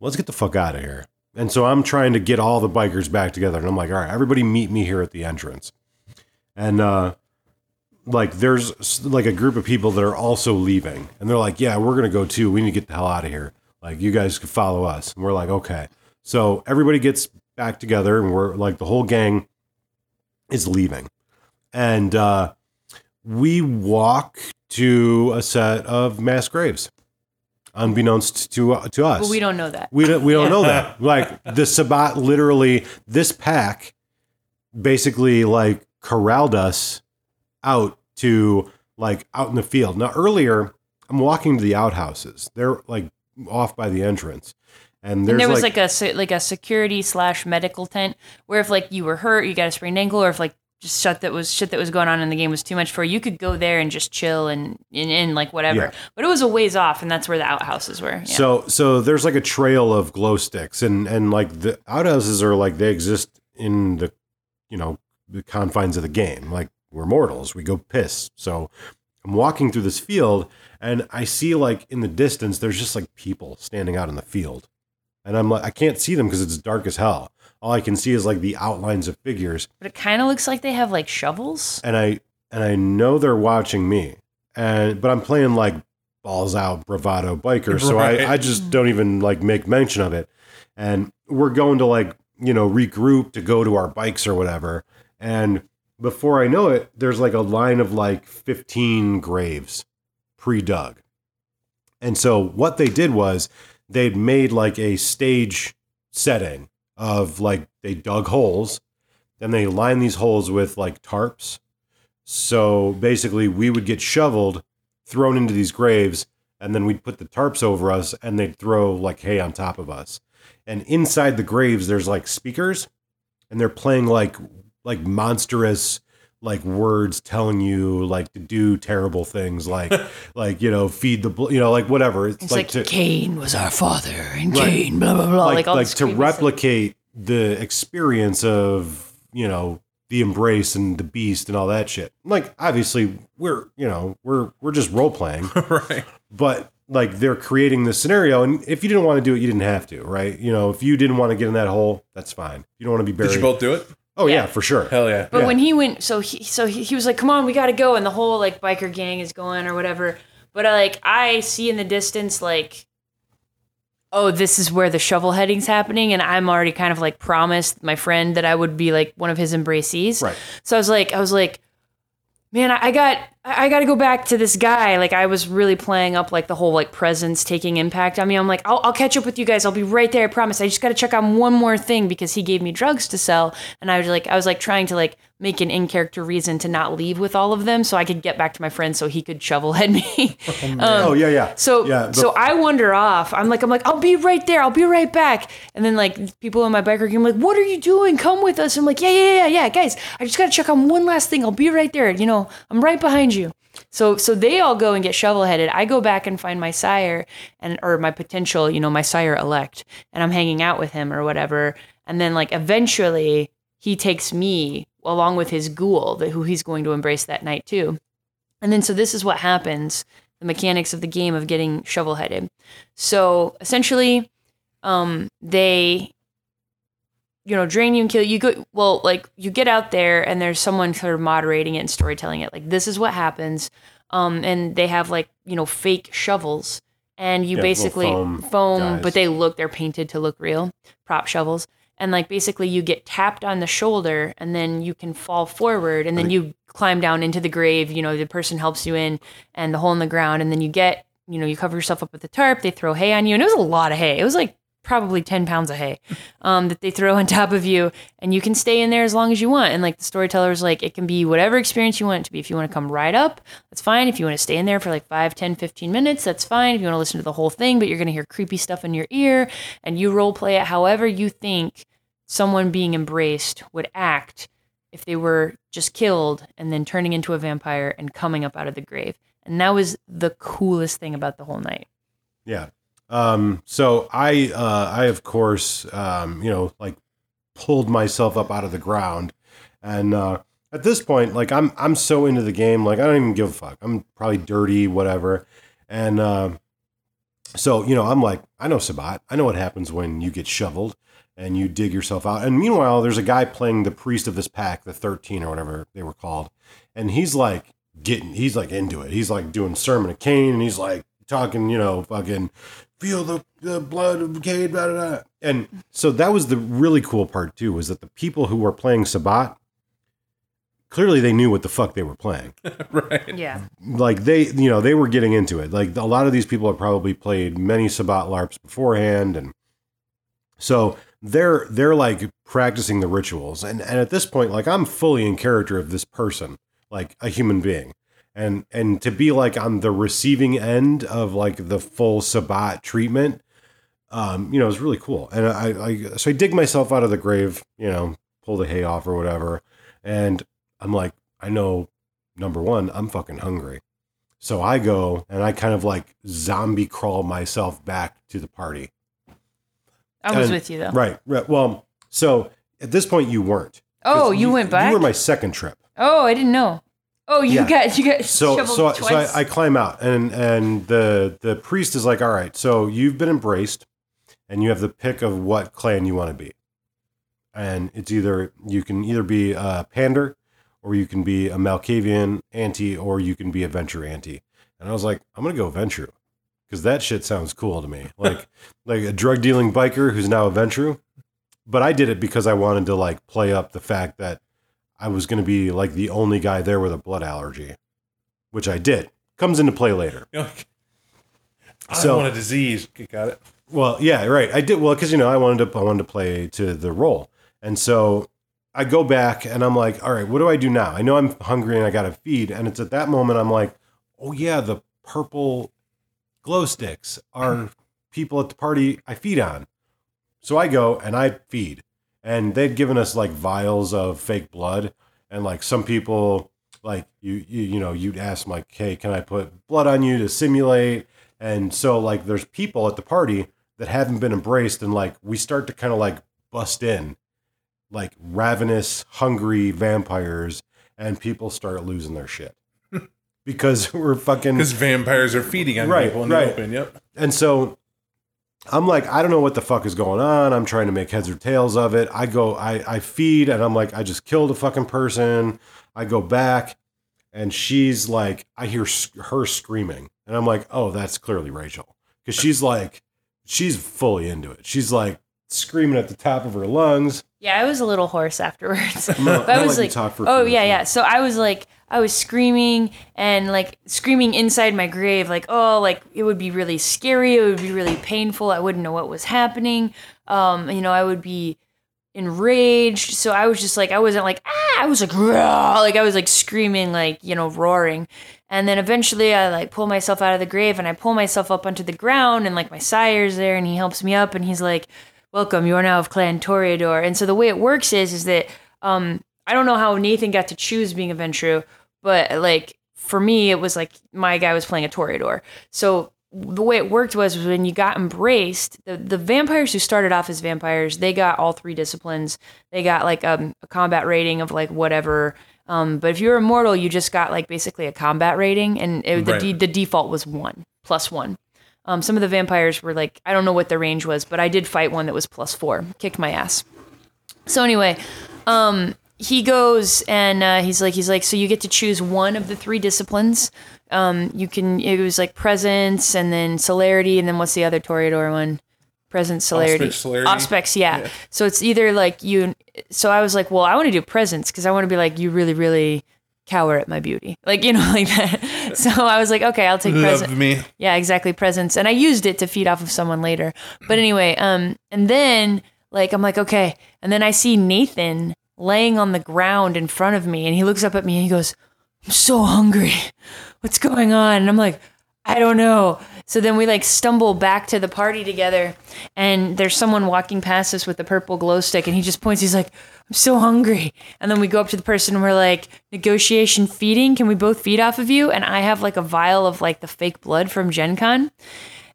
Let's get the fuck out of here. And so I'm trying to get all the bikers back together, and I'm like, all right, everybody meet me here at the entrance. And uh, like there's like a group of people that are also leaving and they're like yeah we're gonna go too we need to get the hell out of here like you guys could follow us and we're like okay so everybody gets back together and we're like the whole gang is leaving and uh we walk to a set of mass graves unbeknownst to to us but we don't know that. we don't we don't know that. Like the Sabbat literally this pack basically like corralled us out to like out in the field. Now earlier I'm walking to the outhouses. They're like off by the entrance. And and there was like, like, a like a security slash medical tent where if like you were hurt, you got a sprained ankle, or if like just shit that was shit that was going on in the game was too much for you, you could go there and just chill and and, and like whatever. Yeah. But it was a ways off, and that's where the outhouses were. Yeah. So so there's like a trail of glow sticks and and like the outhouses are like they exist in the you know the confines of the game. Like we're mortals, we go piss. So I'm walking through this field and I see like in the distance there's just like people standing out in the field. And I'm like I can't see them because it's dark as hell. All I can see is like the outlines of figures but it kind of looks like they have like shovels. and I and I know they're watching me. And but I'm playing like balls out bravado biker, so I, I just don't even like make mention of it. And we're going to like, you know, regroup to go to our bikes or whatever. And before I know it, there's like a line of like 15 graves pre-dug. And so what they did was they'd made like a stage setting of like they dug holes then they lined these holes with like tarps. So basically, we would get shoveled, thrown into these graves, and then we'd put the tarps over us, and they'd throw like hay on top of us. And inside the graves, there's like speakers, and they're playing like like monstrous, like words telling you like to do terrible things like like you know feed the you know like whatever it's, It's like, like, to Cain was our father, and Right. Cain, blah blah blah. like, Like, all like to creepy stuff. replicate the experience of you know the embrace and the beast and all that shit like obviously we're you know we're we're just role playing right. but like they're creating this scenario and if you didn't want to do it you didn't have to right you know if you didn't want to get in that hole that's fine you don't want to be buried Did you both do it? Oh yeah. Yeah. for sure Hell yeah. But Yeah. when he went, so he so he, he was like, "Come on, we got to go," and the whole like biker gang is going or whatever. But I like I see in the distance like, oh, this is where the shovel heading's happening, and I'm already kind of like promised my friend that I would be like one of his embracees. Right. So I was like, I was like, man, I got I got to go back to this guy. Like I was really playing up like the whole like presence taking impact on me. I'm like, I'll, I'll catch up with you guys. I'll be right there. I promise. I just got to check on one more thing because he gave me drugs to sell, and I was like, I was like trying to like make an in character reason to not leave with all of them so I could get back to my friend so he could shovel head me. oh um, yeah yeah So yeah so I wander off. I'm like I'm like I'll be right there. I'll be right back. And then like people in my biker game are like, what are you doing? Come with us. I'm like yeah yeah yeah yeah guys. I just gotta check on one last thing. I'll be right there. You know I'm right behind you. So so they all go and get shovel headed. I go back and find my sire and or my potential you know my sire elect, and I'm hanging out with him or whatever. And then like eventually he takes me along with his ghoul that who he's going to embrace that night too. And then so this is what happens the mechanics of the game of getting shovel headed. So essentially, um, they, you know, drain you and kill you. You go well, like you get out there and there's someone sort of moderating it and storytelling it. Like this is what happens, um, and they have like you know fake shovels, and you Yeah, basically foam foam, but they look they're painted to look real, prop shovels. And like basically, you get tapped on the shoulder, and then you can fall forward, and then you climb down into the grave. You know, the person helps you in, and the hole in the ground, and then you get, you know, you cover yourself up with the tarp. They throw hay on you, and it was a lot of hay. It was like probably ten pounds of hay um, that they throw on top of you, and you can stay in there as long as you want. And like the storyteller was like, it can be whatever experience you want it to be. If you want to come right up, that's fine. If you want to stay in there for like 5, 10, 15 minutes, that's fine. If you want to listen to the whole thing, but you're going to hear creepy stuff in your ear, and you role play it however you think someone being embraced would act if they were just killed and then turning into a vampire and coming up out of the grave. And that was the coolest thing about the whole night. Yeah. Um, so I, uh, I of course, um, you know, like pulled myself up out of the ground, and uh, at this point, like I'm, I'm so into the game, like I don't even give a fuck. I'm probably dirty, whatever, and uh, so you know, I'm like, I know Sabbat. I know what happens when you get shoveled and you dig yourself out. And meanwhile, there's a guy playing the priest of this pack, the 13 or whatever they were called, and he's like getting, he's like into it. He's like doing sermon of Cain, and he's like talking, you know, fucking feel the, the blood of Cain, blah, blah, blah. And so that was the really cool part too, was that the people who were playing Sabbat, clearly they knew what the fuck they were playing. right. Yeah. Like they, you know, they were getting into it. Like a lot of these people have probably played many Sabbat LARPs beforehand, and so they're they're like practicing the rituals. And and at this point, like I'm fully in character of this person, like a human being. And and to be like on the receiving end of like the full Sabbat treatment, um, you know, is really cool. And I, I so I dig myself out of the grave, you know, pull the hay off or whatever, and I'm like, I know number one, I'm fucking hungry. So I go and I kind of like zombie crawl myself back to the party. I was And- with you though. Right. Right. Well, so at this point you weren't. Oh, 'Cause you, went back? You were my second trip. oh, I didn't know. Oh, you Yeah. got you got So so so twice. I, I climb out and and the the priest is like, all right, so you've been embraced, and you have the pick of what clan you want to be, and it's either you can either be a Pander, or you can be a Malkavian anti, or you can be a Ventrue anti. And I was like, I'm gonna go Ventrue, because that shit sounds cool to me, like like a drug dealing biker who's now a Ventrue. But I did it because I wanted to like play up the fact that I was going to be like the only guy there with a blood allergy, which I did. Comes into play later. I So- want a disease. Got it. Well, yeah, right. I did well because you know I wanted to I wanted to play to the role, and so I go back and I'm like, all right, what do I do now? I know I'm hungry and I got to feed, and it's at that moment I'm like, oh yeah, the purple glow sticks are people at the party I feed on. So I go and I feed, and they'd given us like vials of fake blood, and like some people like you you you know you'd ask them like hey can i put blood on you to simulate and so like there's people at the party that haven't been embraced and like we start to kind of like bust in like ravenous hungry vampires and people start losing their shit because we're fucking Because vampires are feeding on Right, people in right. the open. Yep. and so I'm like, I don't know what the fuck is going on. I'm trying to make heads or tails of it. I go, I, I feed, and I'm like, I just killed a fucking person. I go back, and she's like, I hear her screaming, and I'm like, oh, that's clearly Rachel, because she's like, she's fully into it. She's like screaming at the top of her lungs. Yeah, I was a little hoarse afterwards. I was gonna let you like, for oh yeah, yeah. So I was like, I was screaming and like screaming inside my grave, like, oh, like it would be really scary. It would be really painful. I wouldn't know what was happening. Um, you know, I would be enraged. So I was just like, I wasn't like, ah, I was like, "Rah!" like I was like screaming, like you know, roaring. And then eventually I like pull myself out of the grave and I pull myself up onto the ground and like my sire's there and he helps me up and he's like, welcome, you are now of Clan Toreador. And so the way it works is, is that um, I don't know how Nathan got to choose being a Ventrue, but like for me, it was like my guy was playing a Toreador. So the way it worked was when you got embraced, the, the vampires who started off as vampires, they got all three disciplines. They got like um, a combat rating of like whatever. Um, but if you were immortal, you just got like basically a combat rating, and it, the, Right. de- the default was one plus one. Um, some of the vampires were like, I don't know what the range was, but I did fight one that was plus four. Kicked my ass. So anyway, um, he goes and uh, he's like, he's like, so you get to choose one of the three disciplines. Um, you can. It was like presence and then celerity, and then what's the other Toreador one? Presence, celerity, celerity. Auspex, yeah. So it's either like you. So I was like, well, I want to do presence because I want to be like, you really, really cower at my beauty, like you know, like that. So I was like, okay, I'll take presence. Me. Yeah, exactly. Presence. And I used it to feed off of someone later. But anyway, um, and then like I'm like, okay. And then I see Nathan laying on the ground in front of me and he looks up at me and he goes, I'm so hungry. What's going on? And I'm like, I don't know. So then we like stumble back to the party together and there's someone walking past us with a purple glow stick and he just points, he's like, I'm so hungry. And then we go up to the person and we're like, negotiation feeding. Can we both feed off of you? And I have like a vial of like the fake blood from Gen Con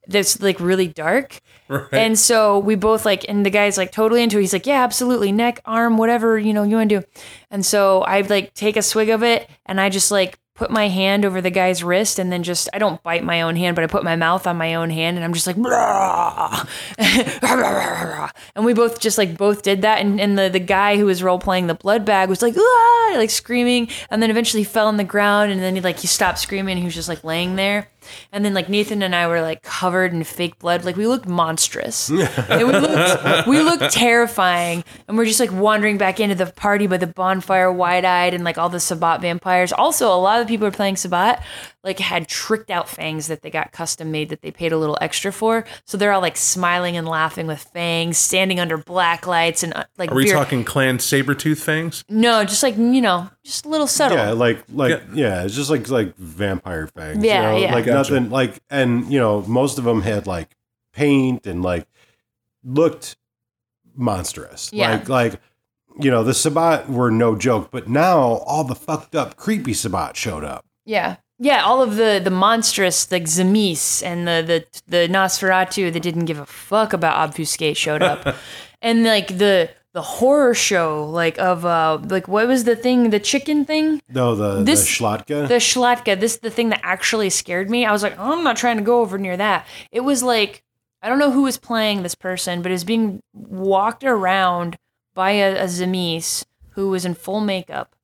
that's like really dark. Right. And so we both like, and the guy's like totally into it. He's like, yeah, absolutely. Neck, arm, whatever, you know, you want to do. And so I like take a swig of it and I just like put my hand over the guy's wrist and then just, I don't bite my own hand, but I put my mouth on my own hand and I'm just like, and we both just like both did that. And, and the, the guy who was role playing the blood bag was like, ah, like screaming. And then eventually he fell on the ground and then he like, he stopped screaming. He was just like laying there. And then like Nathan and I were like covered in fake blood. Like we looked monstrous. and we looked we looked terrifying. And we're just like wandering back into the party by the bonfire wide eyed and like all the Sabbat vampires. Also, a lot of the people who are playing Sabbat like had tricked out fangs that they got custom made that they paid a little extra for. So they're all like smiling and laughing with fangs, standing under black lights and uh, like Are we beer- talking clan saber tooth fangs? No, just like you know, just a little subtle. Yeah, like like Yeah. yeah, it's just like like vampire fangs. Yeah, you know? yeah. Like Gotcha. nothing like and you know, most of them had like paint and like looked monstrous. Yeah. Like like you know, the Sabbat were no joke, but now all the fucked up creepy Sabbat showed up. Yeah. Yeah, all of the the monstrous, like Tzimisce and the the the Nosferatu that didn't give a fuck about obfuscate showed up, and like the the horror show, like of uh like what was the thing, the chicken thing, No, the This- the Szlachta. the Szlachta. This the thing that actually scared me. I was like, oh, I'm not trying to go over near that. It was like I don't know who was playing this person, but it was being walked around by a, a Tzimisce who was in full makeup,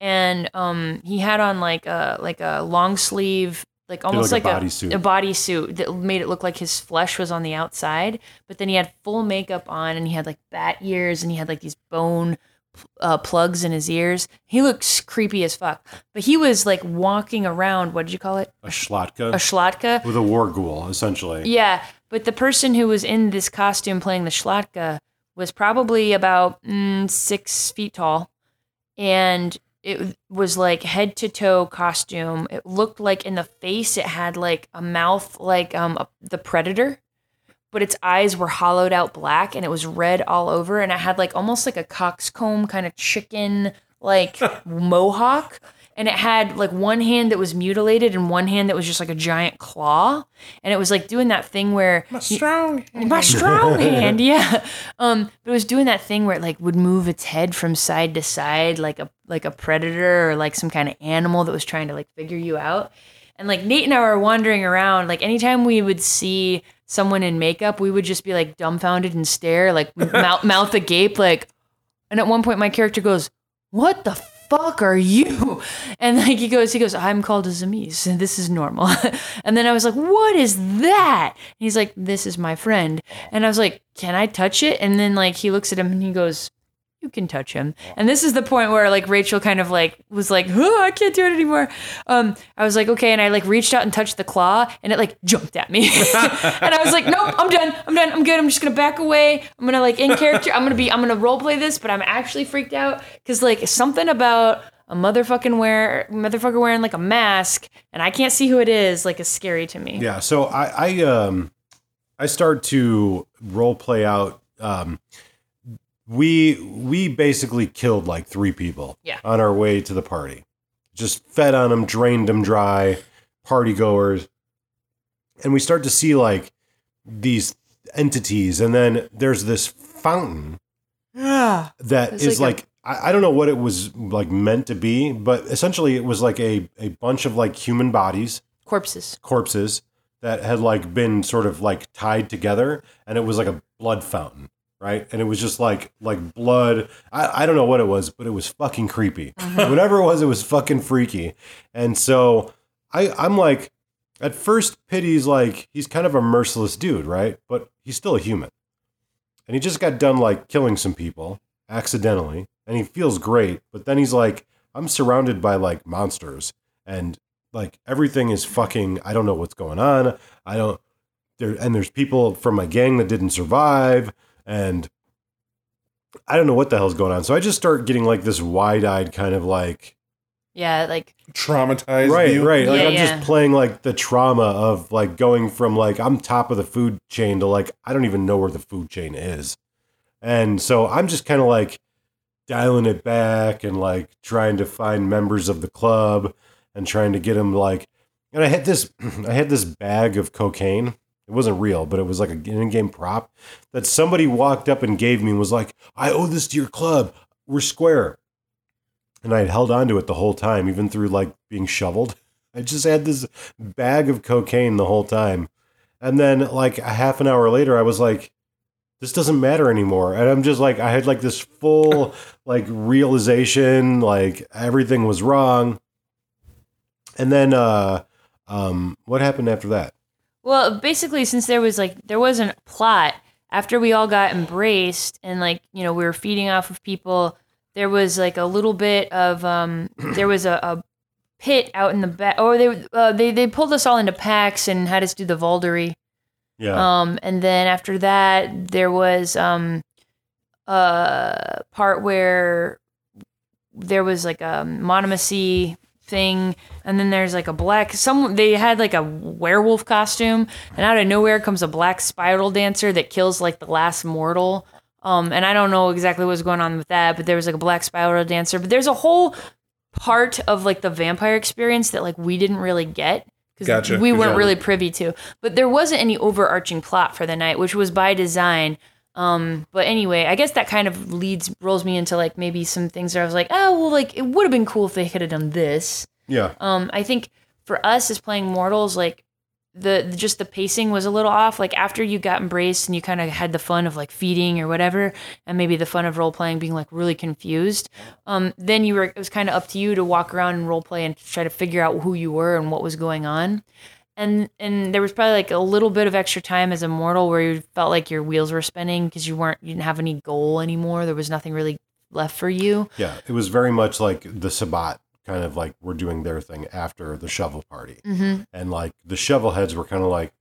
and um, he had on like a like a long sleeve, like almost like like, a a bodysuit. a bodysuit that made it look like his flesh was on the outside. But then he had full makeup on, and he had like bat ears, and he had like these bone uh, plugs in his ears. He looks creepy as fuck. But he was like walking around. What did you call it? a Szlachta A Szlachta. with a war ghoul, essentially. Yeah, but the person who was in this costume playing the Szlachta was probably about mm, six feet tall, and it was like head to toe costume. It looked like in the face it had like a mouth like um a, the predator, but its eyes were hollowed out black and it was red all over, and it had like almost like a coxcomb kind of chicken like mohawk and it had like one hand that was mutilated and one hand that was just like a giant claw. And it was like doing that thing where my Strong. my strong hand yeah. Um but it was doing that thing where it like would move its head from side to side like a like a predator or like some kind of animal that was trying to like figure you out. And like nate and i were wandering around like anytime we would see someone in makeup we would just be like dumbfounded and stare like mouth, mouth agape like and at one point my character goes what the fuck are you? And like he goes, he goes, I'm called a Tzimisce, and this is normal. and then I was like, what is that? And he's like, this is my friend. And I was like, can I touch it? And then like he looks at him and he goes, you can touch him. And this is the point where like Rachel kind of like was like, oh, I can't do it anymore. Um, I was like, okay, and I like reached out and touched the claw, and it like jumped at me. and I was like, nope, I'm done, I'm done, I'm good. I'm just gonna back away. I'm gonna like in character. I'm gonna be, I'm gonna role play this, but I'm actually freaked out because like something about a motherfucking wear motherfucker wearing like a mask, and I can't see who it is, like is scary to me. Yeah, so I, I um I start to role play out um we we basically killed like three people Yeah. on our way to the party. Just fed on them, drained them dry, party goers. And we start to see like these entities and then there's this fountain Yeah. that It's is like like, I I don't know what it was like meant to be, but essentially it was like a, a bunch of like human bodies Corpses. corpses that had like been sort of like tied together and it was like a blood fountain right? And it was just like like blood. I, I don't know what it was but it was fucking creepy. Uh-huh. Whatever it was it was fucking freaky. And so i i'm like at first pity's like he's kind of a merciless dude right? But he's still a human. And he just got done like killing some people accidentally. And he feels great but then he's like i'm surrounded by like monsters. And like everything is fucking i don't know what's going on. I don't there and there's people from my gang that didn't survive and i don't know what the hell's going on so i just start getting like this wide-eyed kind of like Yeah, like Traumatized right you. right like Yeah, i'm yeah. just playing like the trauma of like going from like i'm top of the food chain to like i don't even know where the food chain is and so i'm just kind of like dialing it back and like trying to find members of the club and trying to get them like and i had this i had this bag of cocaine it wasn't real but it was like an in-game prop that somebody walked up and gave me and was like i owe this to your club. We're square. And i had held on to it the whole time even through like being shoveled. I just had this bag of cocaine the whole time. And then like a half an hour later i was like this doesn't matter anymore. And i'm just like i had like this full like realization like everything was wrong. And then uh um what happened after that Well, basically, since there was like there wasn't a plot after we all got embraced and like you know we were feeding off of people, there was like a little bit of um there was a, a pit out in the back, or they uh, they they pulled us all into packs and had us do the Vaulderie. yeah Um, and then after that, there was um a part where there was like a monomacy thing, and then there's like a black. Some they had like a werewolf costume, and out of nowhere comes a black spiral dancer that kills like the last mortal. Um, and I don't know exactly what's going on with that, but there was like a black spiral dancer. But there's a whole part of like the vampire experience that like we didn't really get because Gotcha. we weren't Yeah. really privy to. But there wasn't any overarching plot for the night, which was by design. Um, but anyway, I guess that kind of leads rolls me into like maybe some things where I was like, oh well, like it would have been cool if they could have done this. yeah Um, I think for us as playing mortals, like the, the just the pacing was a little off. Like after you got embraced and you kind of had the fun of like feeding or whatever, and maybe the fun of role playing being like really confused. Um, then you were it was kind of up to you to walk around and role play and try to figure out who you were and what was going on. And and there was probably like a little bit of extra time as a mortal where you felt like your wheels were spinning because you weren't you didn't have any goal anymore. There was nothing really left for you. yeah it was very much like the sabbat kind of like were doing their thing after the shovel party Mm-hmm. and like the shovel heads were kind of like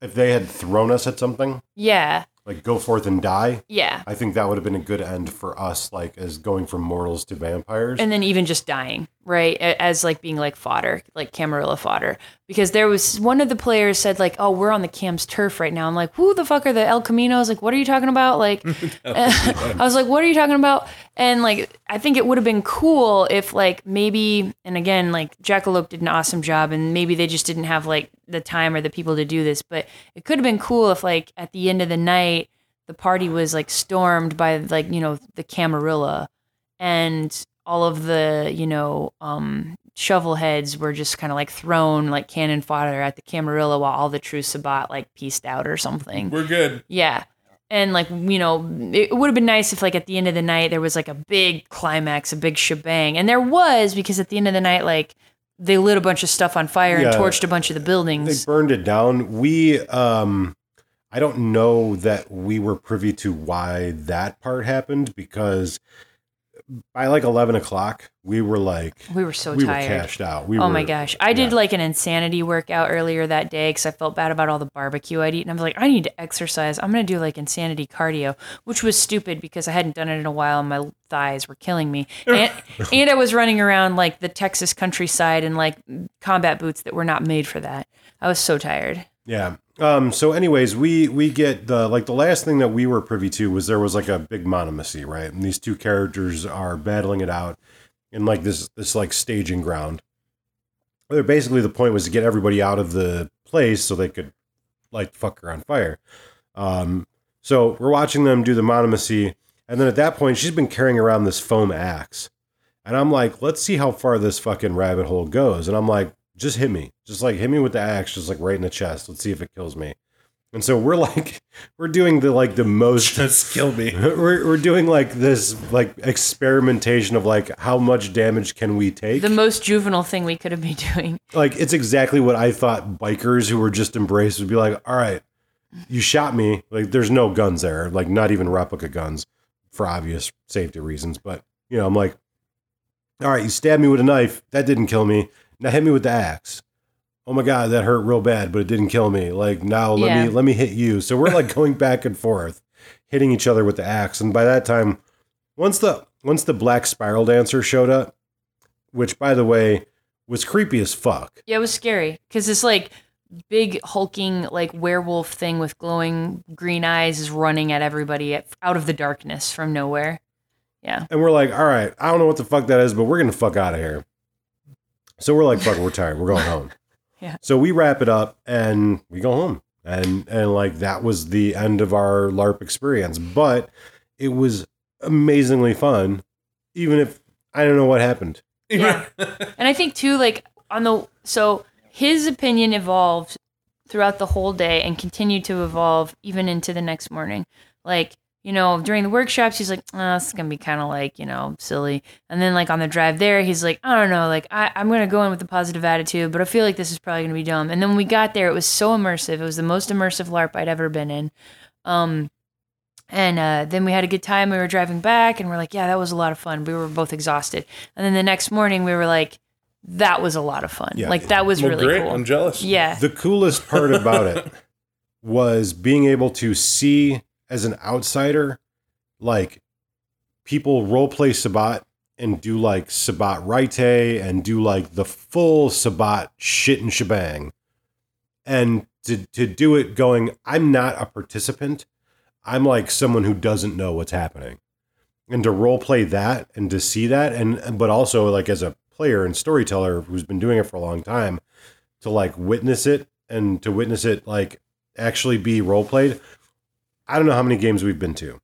if they had thrown us at something Yeah, like go forth and die yeah. i think that would have been a good end for us like as going from mortals to vampires And then even just dying. Right as like being like fodder like camarilla fodder. Because there was one of the players said like oh we're on the cam's turf right now. I'm like who the fuck are the el caminos? Like what are you talking about? Like i was like what are you talking about? And like i think it would have been cool if like maybe and again like jackalope did an awesome job and maybe they just didn't have like the time or the people to do this but it could have been cool if like at the end of the night the party was like stormed by like you know the camarilla. And all of the you know um shovel heads were just kind of like thrown like cannon fodder at the camarilla while all the true sabbat like pieced out or something We're good. yeah and like you know it would have been nice if like at the end of the night there was like a big climax a big shebang and there was because at the end of the night like they lit a bunch of stuff on fire and torched a bunch of the buildings. They burned it down. We, um, I don't know that we were privy to why that part happened because by like 11 o'clock, we were like, we were so we tired were cashed out. We oh were, my gosh. I did like an insanity workout earlier that day because I felt bad about all the barbecue I'd eaten. I was like, I need to exercise. I'm going to do like insanity cardio, which was stupid because I hadn't done it in a while and my thighs were killing me. And, and I was running around like the Texas countryside in like combat boots that were not made for that. I was so tired. Yeah. Um, so anyways, we we get the like the last thing that we were privy to was there was like a big monomacy, right? And these two characters are battling it out in like this this like staging ground. Where basically the point was to get everybody out of the place so they could light the fucker on fire. Um, so we're watching them do the monomacy, and then at that point she's been carrying around this foam axe. And I'm like, let's see how far this fucking rabbit hole goes. And I'm like, just hit me. Just like hit me with the axe, just like right in the chest. Let's see if it kills me. And so we're like, we're doing the like the most Just kill me. we're, we're doing like this like experimentation of like how much damage can we take The most juvenile thing we could have been doing. like it's exactly what i thought bikers who were just embraced would be like all right you shot me like there's no guns there like not even replica guns for obvious safety reasons but you know i'm like all right you stabbed me with a knife that didn't kill me now hit me with the axe oh my god that hurt real bad but it didn't kill me like now let Yeah. me let me hit you so we're like going back and forth hitting each other with the axe and by that time once the once the black spiral dancer showed up which by the way was creepy as fuck Yeah, it was scary because this like big hulking like werewolf thing with glowing green eyes is running at everybody at, out of the darkness from nowhere. Yeah. And we're like, all right, I don't know what the fuck that is, but we're gonna fuck out of here. So we're like, fuck, we're tired. We're going home. Yeah. So we wrap it up and we go home. And and like that was the end of our LARP experience. But it was amazingly fun, even if I don't know what happened. Yeah. and I think too, like on the so his opinion evolved throughout the whole day and continued to evolve even into the next morning. Like you know, during the workshops, he's like, oh, "This is gonna be kind of like you know silly," and then like on the drive there, he's like, "I don't know, like I, I'm gonna go in with a positive attitude, but I feel like this is probably gonna be dumb." And then when we got there, it was so immersive. It was the most immersive LARP I'd ever been in. Um, and uh, then we had a good time. We were driving back, and we're like, "Yeah, that was a lot of fun." We were both exhausted, and then the next morning, we were like, "That was a lot of fun. Yeah. Like that was Well, really great. cool." I'm jealous. yeah, The coolest part about it was being able to see as an outsider, like people role play Sabbat and do like Sabbat Ritae and do like the full Sabbat shit and shebang. And to, to do it going, I'm not a participant. I'm like someone who doesn't know what's happening. And to role play that and to see that and but also like as a player and storyteller who's been doing it for a long time, to like witness it and to witness it like actually be role played. I don't know how many games we've been to.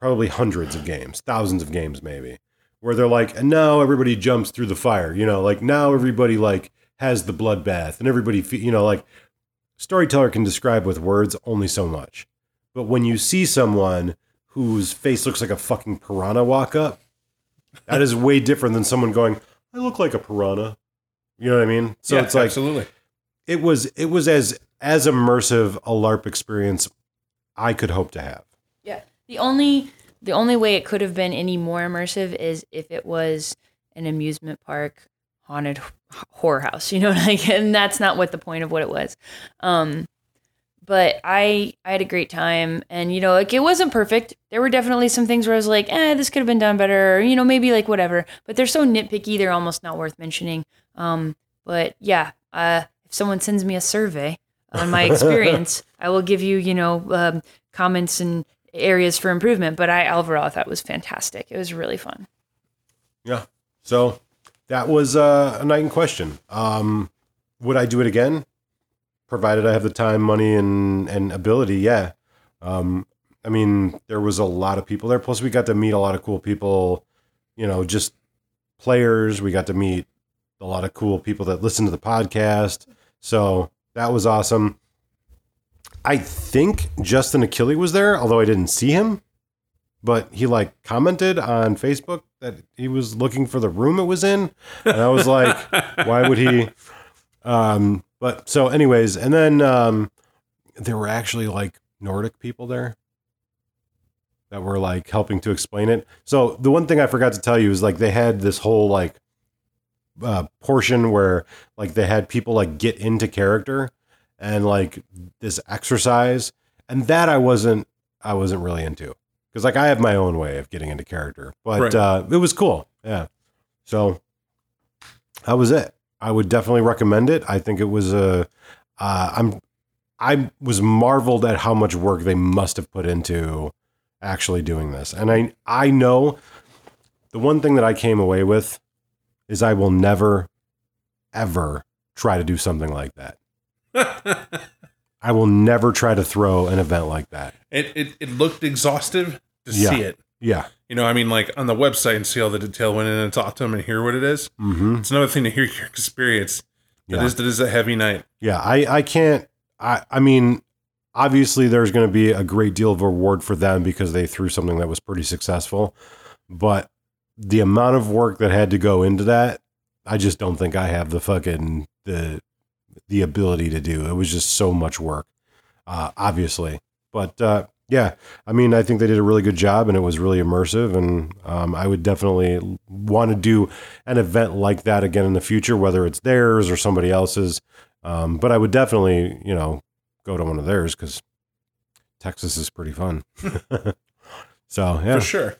Probably hundreds of games, thousands of games maybe. Where they're like, and now everybody jumps through the fire, you know, like now everybody like has the bloodbath and everybody, you know, like storyteller can describe with words only so much. But when you see someone whose face looks like a fucking piranha walk up, that is way different than someone going, I look like a piranha. You know what I mean? So Yeah, it's like absolutely. it was it was as as immersive a LARP experience I could hope to have. Yeah. The only the only way it could have been any more immersive is if it was an amusement park haunted horror house, you know, like and that's not what the point of what it was. Um but I I had a great time, and you know, like it wasn't perfect. There were definitely some things where I was like, eh, this could have been done better, or, you know, maybe like whatever. But they're so nitpicky, they're almost not worth mentioning. Um, but yeah, uh, if someone sends me a survey on my experience, I will give you, you know, um, comments and areas for improvement. But I overall thought it was fantastic. It was really fun. Yeah. So that was uh, a night in question. Um, would I do it again? Provided I have the time, money, and and ability. Yeah. Um, I mean, there was a lot of people there. Plus, we got to meet a lot of cool people. You know, just players. We got to meet a lot of cool people that listen to the podcast. So that was awesome. I think Justin Achille was there, although I didn't see him. But he like commented on Facebook that he was looking for the room it was in, and I was like, why would he? Um, but so, anyways, and then um, there were actually like Nordic people there that were like helping to explain it. So the one thing I forgot to tell you is like they had this whole like uh, portion where like they had people like get into character and like this exercise, and that I wasn't I wasn't really into because like I have my own way of getting into character, but Right. uh, it was cool. Yeah, so that was it. I would definitely recommend it. I think it was a. Uh, I'm I was marveled at how much work they must have put into actually doing this, and I I know the one thing that I came away with is I will never ever try to do something like that. I will never try to throw an event like that. it, it it looked exhaustive to Yeah. see it. Yeah. You know, I mean, like on the website and see all the detail went in and talk to them and hear what it is. Mm-hmm. It's another thing to hear your experience. That Yeah. is that is a heavy night. Yeah. I, I can't, I, I mean, obviously there's going to be a great deal of reward for them because they threw something that was pretty successful. But the amount of work that had to go into that, I just don't think I have the fucking, the, the ability to do. It was just so much work, uh, obviously. But, uh, yeah, I mean, I think they did a really good job and it was really immersive. And um, I would definitely want to do an event like that again in the future, whether it's theirs or somebody else's. Um, but I would definitely, you know, go to one of theirs because Texas is pretty fun. so yeah, For sure.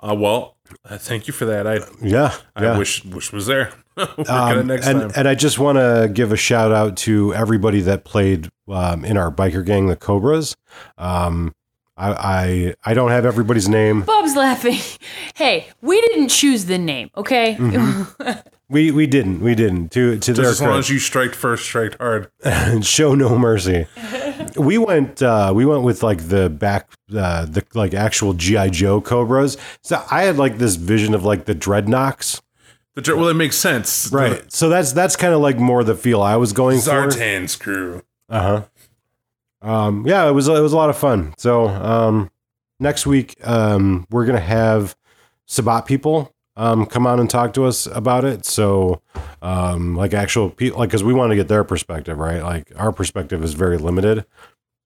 Uh, well, uh, thank you for that. I yeah, I yeah. wish wish was there. we'll get it Um, next and time. and I just want to give a shout out to everybody that played um, in our biker gang, the Cobras. Um, I, I I don't have everybody's name. Bob's laughing. Hey, we didn't choose the name, okay? We we didn't we didn't to to their Just as long credit. as you strike first, strike hard. and show no mercy. we went uh we went with like the back uh the like actual GI Joe Cobras. So I had like this vision of like the dreadnoks. The dr- well, it makes sense. Right. So that's that's kind of like more the feel I was The going for. Zartan's crew. Uh-huh. Um yeah, it was it was a lot of fun. So um next week um we're going to have Sabbat people um come on and talk to us about it. So um like actual people like cuz we want to get their perspective, right? Like our perspective is very limited.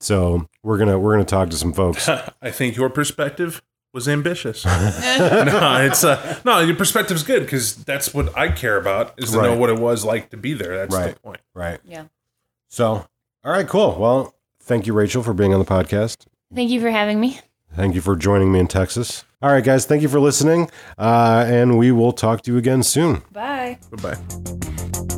So we're going to we're going to talk to some folks. I think your perspective was ambitious. no, it's uh, no, your perspective's good because that's what I care about is to know what it was like to be there. That's Right. the point. right. yeah. So all right, cool. Well, thank you Rachel for being on the podcast. Thank you for having me. Thank you for joining me in Texas. All right, guys, thank you for listening. Uh, and we will talk to you again soon. Bye. Goodbye.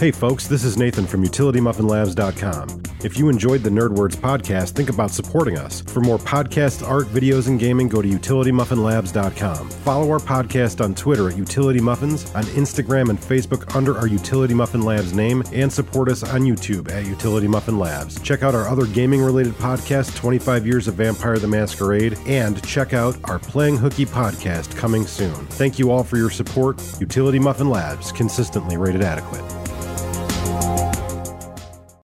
Hey, folks, this is Nathan from UtilityMuffinLabs.com. If you enjoyed the Nerd Words podcast, think about supporting us. For more podcasts, art, videos, and gaming, go to UtilityMuffinLabs.com. Follow our podcast on Twitter at Utility Muffins, on Instagram and Facebook under our Utility Muffin Labs name, and support us on YouTube at Utility Muffin Labs. Check out our other gaming related podcast, 25 Years of Vampire the Masquerade, and check out our Playing Hooky podcast coming soon. Thank you all for your support. Utility Muffin Labs, consistently rated adequate. Thank you.